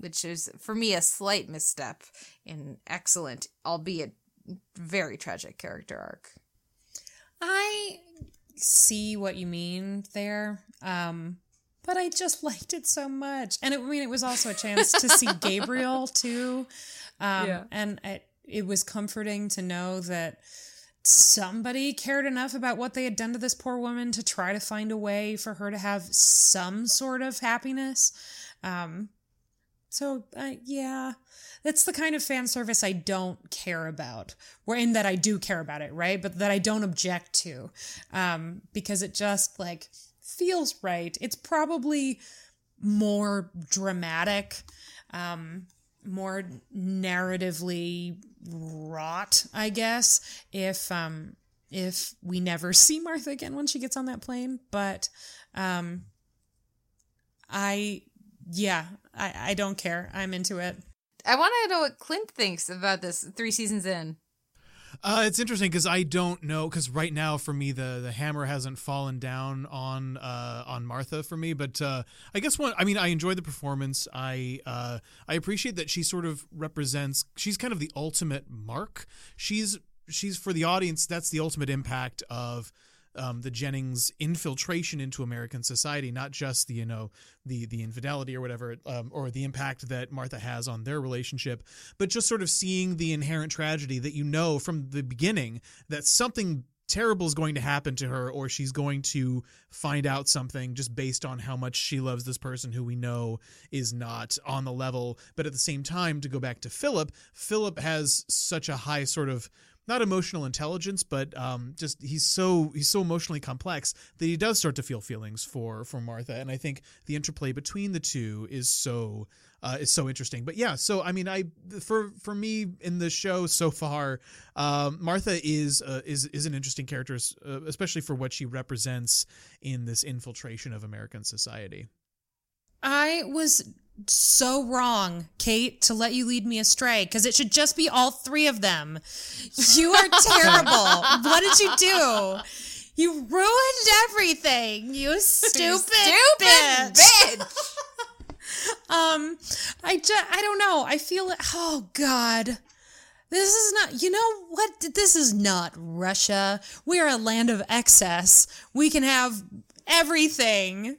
which is for me a slight misstep in excellent, albeit very tragic character arc. I see what you mean there. Um, but I just liked it so much. And it, I mean, it was also a chance to see Gabriel too. Um, yeah. And it, it was comforting to know that somebody cared enough about what they had done to this poor woman to try to find a way for her to have some sort of happiness. Um, so uh, yeah, that's the kind of fan service I don't care about. Where in that I do care about it, right? But that I don't object to, um, because it just like feels right. It's probably more dramatic, um, more narratively wrought, I guess, if um, if we never see Martha again when she gets on that plane. But um, I, yeah, I, I don't care. I'm into it. I want to know what Clint thinks about this three seasons in. Uh, it's interesting because I don't know because right now for me the the hammer hasn't fallen down on uh, on Martha for me, but uh, I guess one I mean I enjoy the performance. I uh, I appreciate that she sort of represents. She's kind of the ultimate mark. She's she's for the audience. That's the ultimate impact of um, the Jennings infiltration into American society, not just the you know the the infidelity or whatever, um, or the impact that Martha has on their relationship, but just sort of seeing the inherent tragedy that you know from the beginning that something terrible is going to happen to her or she's going to find out something just based on how much she loves this person who we know is not on the level. But at the same time to go back to philip philip has such a high sort of not emotional intelligence but um, just he's so he's so emotionally complex that he does start to feel feelings for for martha and i think the interplay between the two is so uh, is so interesting. But yeah, so I mean, I for for me in the show so far, um, Martha is uh, is is an interesting character, uh, especially for what she represents in this infiltration of American society. I was so wrong, Kate, to let you lead me astray because it should just be all three of them. You are terrible. what did you do? You ruined everything. You stupid, Stupid bitch. bitch. Um, I just, I don't know. I feel it. Oh God. This is not, you know what? This is not Russia. We are a land of excess. We can have everything.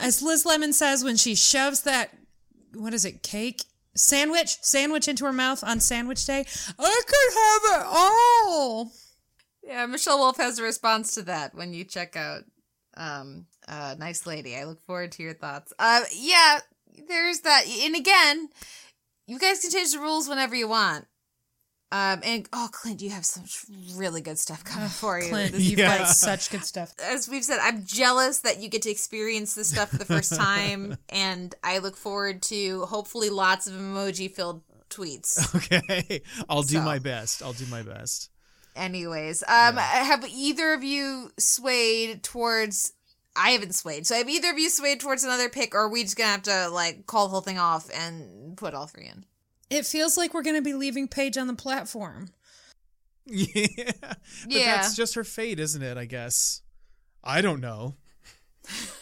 As Liz Lemon says when she shoves that, what is it, cake? Sandwich? Sandwich into her mouth on sandwich day. I could have it all. Yeah, Michelle Wolf has a response to that when you check out um uh Nice Lady. I look forward to your thoughts. Uh yeah, there's that and again, you guys can change the rules whenever you want. Um and oh Clint, you have some really good stuff coming for you. Clint, you've Yeah. got such good stuff. as we've said, I'm jealous that you get to experience this stuff for the first time, and I look forward to hopefully lots of emoji filled tweets. Okay, I'll do So. my best. I'll do my best. Anyways, um, have either of you swayed towards? I haven't swayed. So have either of you swayed towards another pick, or are we just gonna have to like call the whole thing off and put all three in? It feels like we're going to be leaving Paige on the platform. Yeah, but Yeah. that's just her fate, isn't it? I guess. I don't know.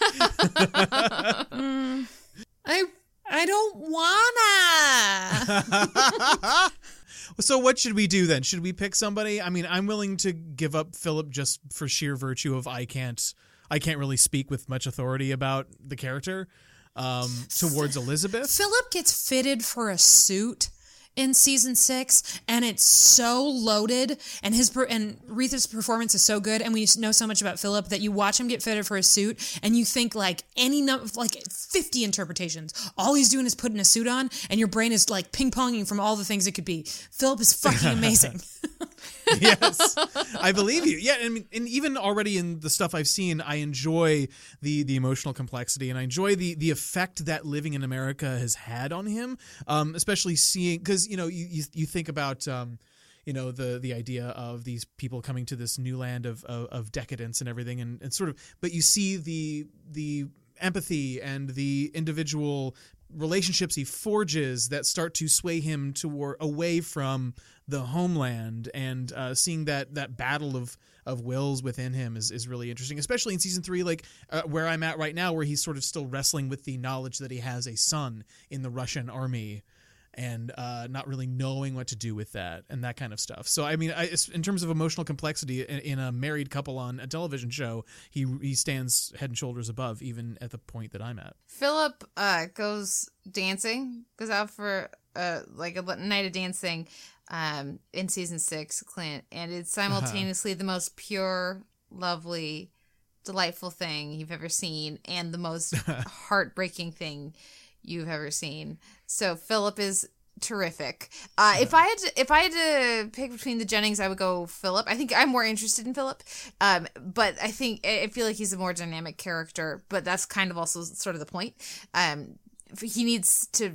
I I don't wanna. so what should we do then? Should we pick somebody? I mean, I'm willing to give up Philip just for sheer virtue of I can't I can't really speak with much authority about the character um, towards Elizabeth. Philip gets fitted for a suit in season six, and it's so loaded, and his per- and Rhys's performance is so good, and we know so much about Philip that you watch him get fitted for a suit, and you think like any num- like fifty interpretations. All he's doing is putting a suit on, and your brain is like ping ponging from all the things it could be. Philip is fucking amazing. yes, I believe you. Yeah, mean, and even already in the stuff I've seen, I enjoy the the emotional complexity, and I enjoy the the effect that living in America has had on him. Um, especially seeing because you know you, you you think about. Um, you know the the idea of these people coming to this new land of of, of decadence and everything and, and sort of but you see the the empathy and the individual relationships he forges that start to sway him toward away from the homeland. And uh, seeing that that battle of of wills within him is, is really interesting especially in season three like uh, where i'm at right now where he's sort of still wrestling with the knowledge that he has a son in the russian army and uh, not really knowing what to do with that and that kind of stuff. So I mean, I, in terms of emotional complexity in, in a married couple on a television show, he he stands head and shoulders above even at the point that I'm at. Philip uh, goes dancing, goes out for uh, like a night of dancing um, in season six, Clint, and it's simultaneously the most pure, lovely, delightful thing you've ever seen, and the most heartbreaking thing you've ever seen. So Philip is terrific. Uh, if I had to, if I had to pick between the Jennings, I would go Philip. I think I'm more interested in Philip, um, but I think I I feel like he's a more dynamic character. But that's kind of also sort of the point. Um, he needs to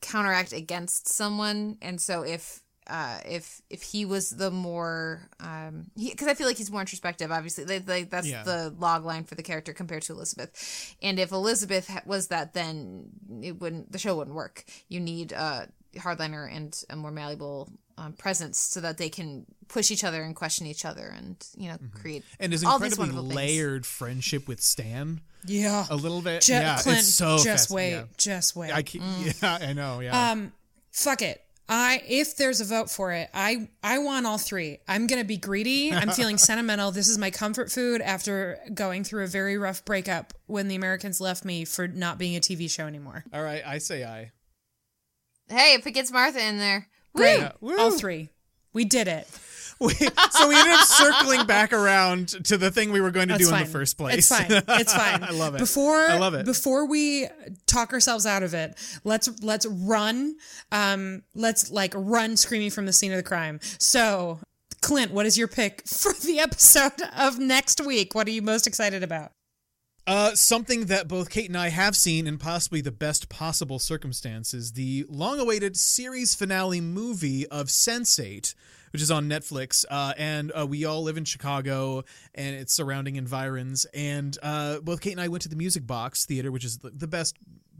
counteract against someone, and so if uh, if if he was the more um because I feel like he's more introspective. Obviously, like, like that's Yeah. the log line for the character compared to Elizabeth. And if Elizabeth was that, then it wouldn't the show wouldn't work. You need a hardliner and a more malleable um, presence so that they can push each other and question each other and you know create And his all these incredibly wonderful things. layered friendship with Stan Yeah. a little bit. Ju- yeah, Clint, it's so just fasc- wait, yeah. just wait. I keep, yeah, I know. Yeah. Um, fuck it. I if there's a vote for it, I I want all three. I'm gonna be greedy. I'm feeling sentimental. This is my comfort food after going through a very rough breakup when the Americans left me for not being a TV show anymore. All right, I say I. Hey, if it gets Martha in there, woo! Great, Yeah, woo. all three. We did it. We, so we ended up circling back around to the thing we were going to That's do fine. in the first place. It's fine. It's fine. I love it. Before I love it. Before we talk ourselves out of it, let's let's run. Um, let's like run screaming from the scene of the crime. So, Clint, what is your pick for the episode of next week? What are you most excited about? Uh, something that both Kate and I have seen in possibly the best possible circumstances the long awaited series finale movie of Sense8, which is on Netflix. Uh, and uh, we all live in Chicago and its surrounding environs. And uh, both Kate and I went to the Music Box Theater, which is the, best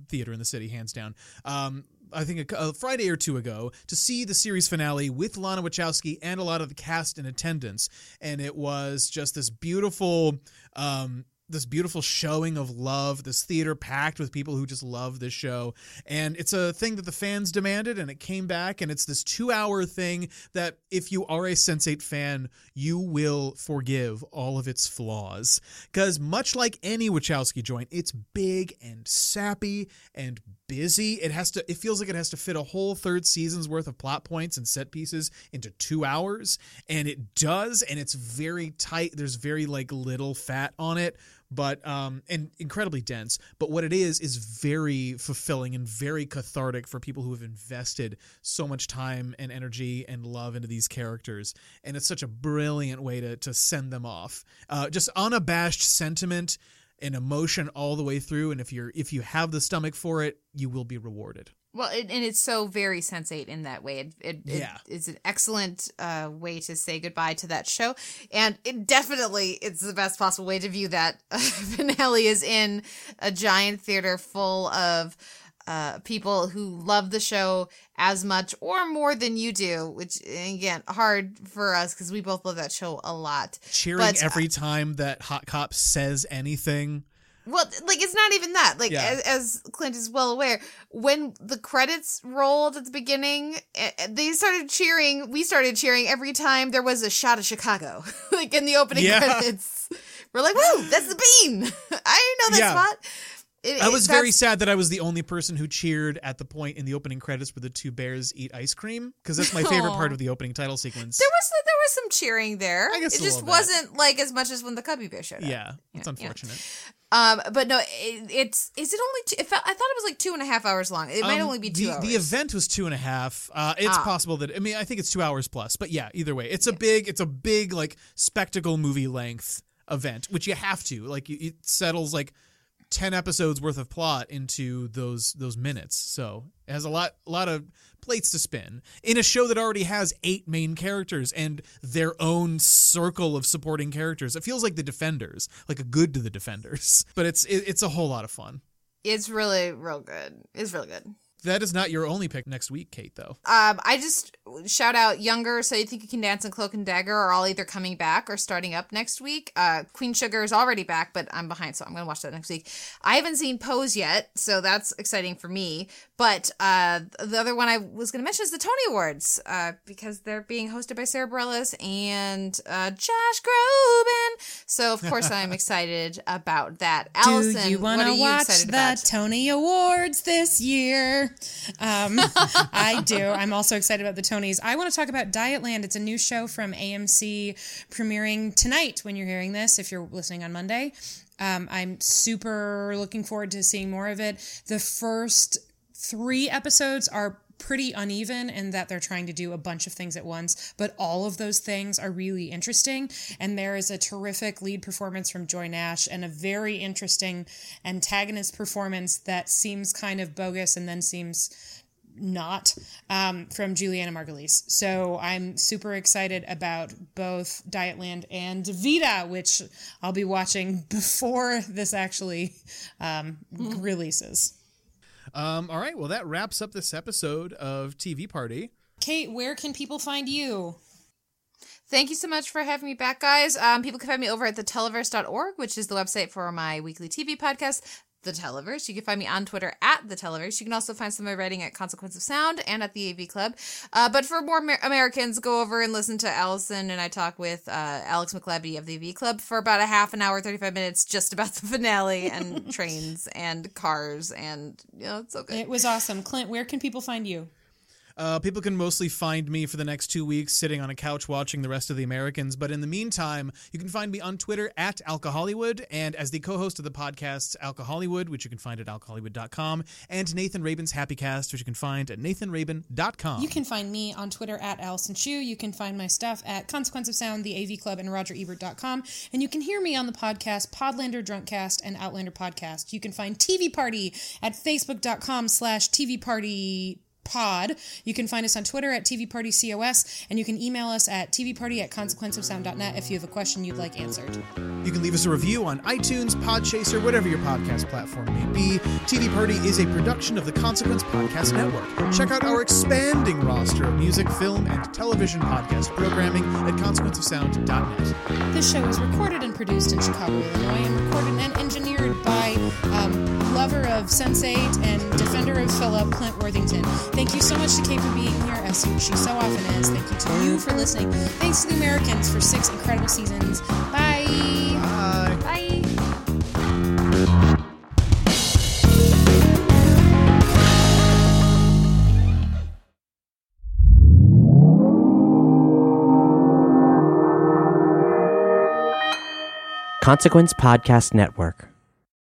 theater in the city, hands down. Um, I think a, a Friday or two ago to see the series finale with Lana Wachowski and a lot of the cast in attendance, and it was just this beautiful, um, this beautiful showing of love. This theater packed with people who just love this show, and it's a thing that the fans demanded, and it came back, and it's this two-hour thing that if you are a Sense8 fan, you will forgive all of its flaws, because much like any Wachowski joint, it's big and sappy and busy. It has to it feels like it has to fit a whole third season's worth of plot points and set pieces into 2 hours and it does and it's very tight. There's very like little fat on it, but um and incredibly dense. But what it is is very fulfilling and very cathartic for people who have invested so much time and energy and love into these characters. And it's such a brilliant way to to send them off. Uh just unabashed sentiment and emotion all the way through and if you're if you have the stomach for it you will be rewarded Well, it, and it's so very Sense8 in that way. It, it, Yeah. it, it's an excellent uh, way to say goodbye to that show, and it definitely it's the best possible way to view that finale is in a giant theater full of uh, people who love the show as much or more than you do. Which again, hard for us because we both love that show a lot. cheering But, uh, every time that hot cop says anything Well, like it's not even that. Like Yeah. as, as Clint is well aware, when the credits rolled at the beginning, eh, eh, they started cheering. We started cheering every time there was a shot of Chicago, like in the opening Yeah. credits. We're like, "Whoa, that's the bean!" I didn't know that Yeah. spot. It- I was very sad that I was the only person who cheered at the point in the opening credits where the two bears eat ice cream because that's my favorite part of the opening title sequence. There was there was some cheering there. I guess it just bit. wasn't like as much as when the Cubby Bear showed up. yeah, it's Yeah, yeah. unfortunate. Um, but no, it, it's is it only? Two, it felt, I thought it was like two and a half hours long. It might Um, only be two the, hours. The event was two and a half. Uh, it's Ah. possible that I mean I think it's two hours plus, but yeah, either way, it's a big it's a big like spectacle movie length event, which you have to like. It settles like ten episodes worth of plot into those those minutes, so it has a lot a lot of plates to spin in a show that already has eight main characters and their own circle of supporting characters. It feels like the Defenders, like a good to the Defenders, but it's it, it's a whole lot of fun. It's really real good. It's really good. That is not your only pick next week, Kate. Though. Um, I just shout out Younger, So You Think You Can Dance, and Cloak and Dagger are all either coming back or starting up next week. Uh, Queen Sugar is already back, but I'm behind, so I'm going to watch that next week. I haven't seen Pose yet, so that's exciting for me. But uh, the other one I was going to mention is the Tony Awards uh, because they're being hosted by Sara Bareilles and uh, Josh Groban. So, of course, I'm excited about that. Allison, Do you want what are to you watch excited the about? Tony Awards this year? Um, I do. I'm also excited about the Tonys. I want to talk about Dietland. It's a new show from AMC premiering tonight when you're hearing this, if you're listening on Monday. Um, I'm super looking forward to seeing more of it. The first three episodes are pretty uneven in that they're trying to do a bunch of things at once, but all of those things are really interesting. And there is a terrific lead performance from Joy Nash and a very interesting antagonist performance that seems kind of bogus and then seems not um, from Julianna Margulies. So I'm super excited about both Dietland and Vida, which I'll be watching before this actually um, releases. Um, all right. Well, that wraps up this episode of TV Party. Kate, where can people find you? Thank you so much for having me back, guys. Um, people can find me over at theteleverse.org, which is the website for my weekly TV podcast, The Televerse. You can find me on Twitter at The Televerse. You can also find some of my writing at Consequence of Sound and at the AV Club. Uh, but for more Amer- Americans, go over and listen to Allison and I talk with uh, Alex McLevy of the AV Club for about a half an hour, 35 minutes, just about the finale and trains and cars. And, you know, it's so good. It was awesome. Clint, where can people find you? Uh, people can mostly find me for the next two weeks sitting on a couch watching the rest of the Americans. But in the meantime, you can find me on Twitter at Alcohollywood and as the co-host of the podcast Alcohollywood, which you can find at alcohollywood.com, and Nathan Rabin's Happy Cast, which you can find at nathanrabin.com. You can find me on Twitter at Allison Shoe. You can find my stuff at Consequence of Sound, the AV Club, and RogerEbert.com. And you can hear me on the podcast Podlander Drunkcast and Outlander Podcast. You can find TV Party at facebook.com slash TV Party pod. You can find us on Twitter at TV Party COS, and you can email us at tvparty at consequenceofsound.net if you have a question you'd like answered. You can leave us a review on iTunes, Podchaser, whatever your podcast platform may be. TV Party is a production of the Consequence Podcast Network. Check out our expanding roster of music, film, and television podcast programming at consequenceofsound.net. This show is recorded and produced in Chicago, Illinois, and recorded and engineered by um, lover of Sense8 and defender of Philip, Clint Worthington. Thank you so much to Kate for being here, as she so often is. Thank you to you for listening. Thanks to the Americans for six incredible seasons. Bye. Bye. Bye. Consequence Podcast Network.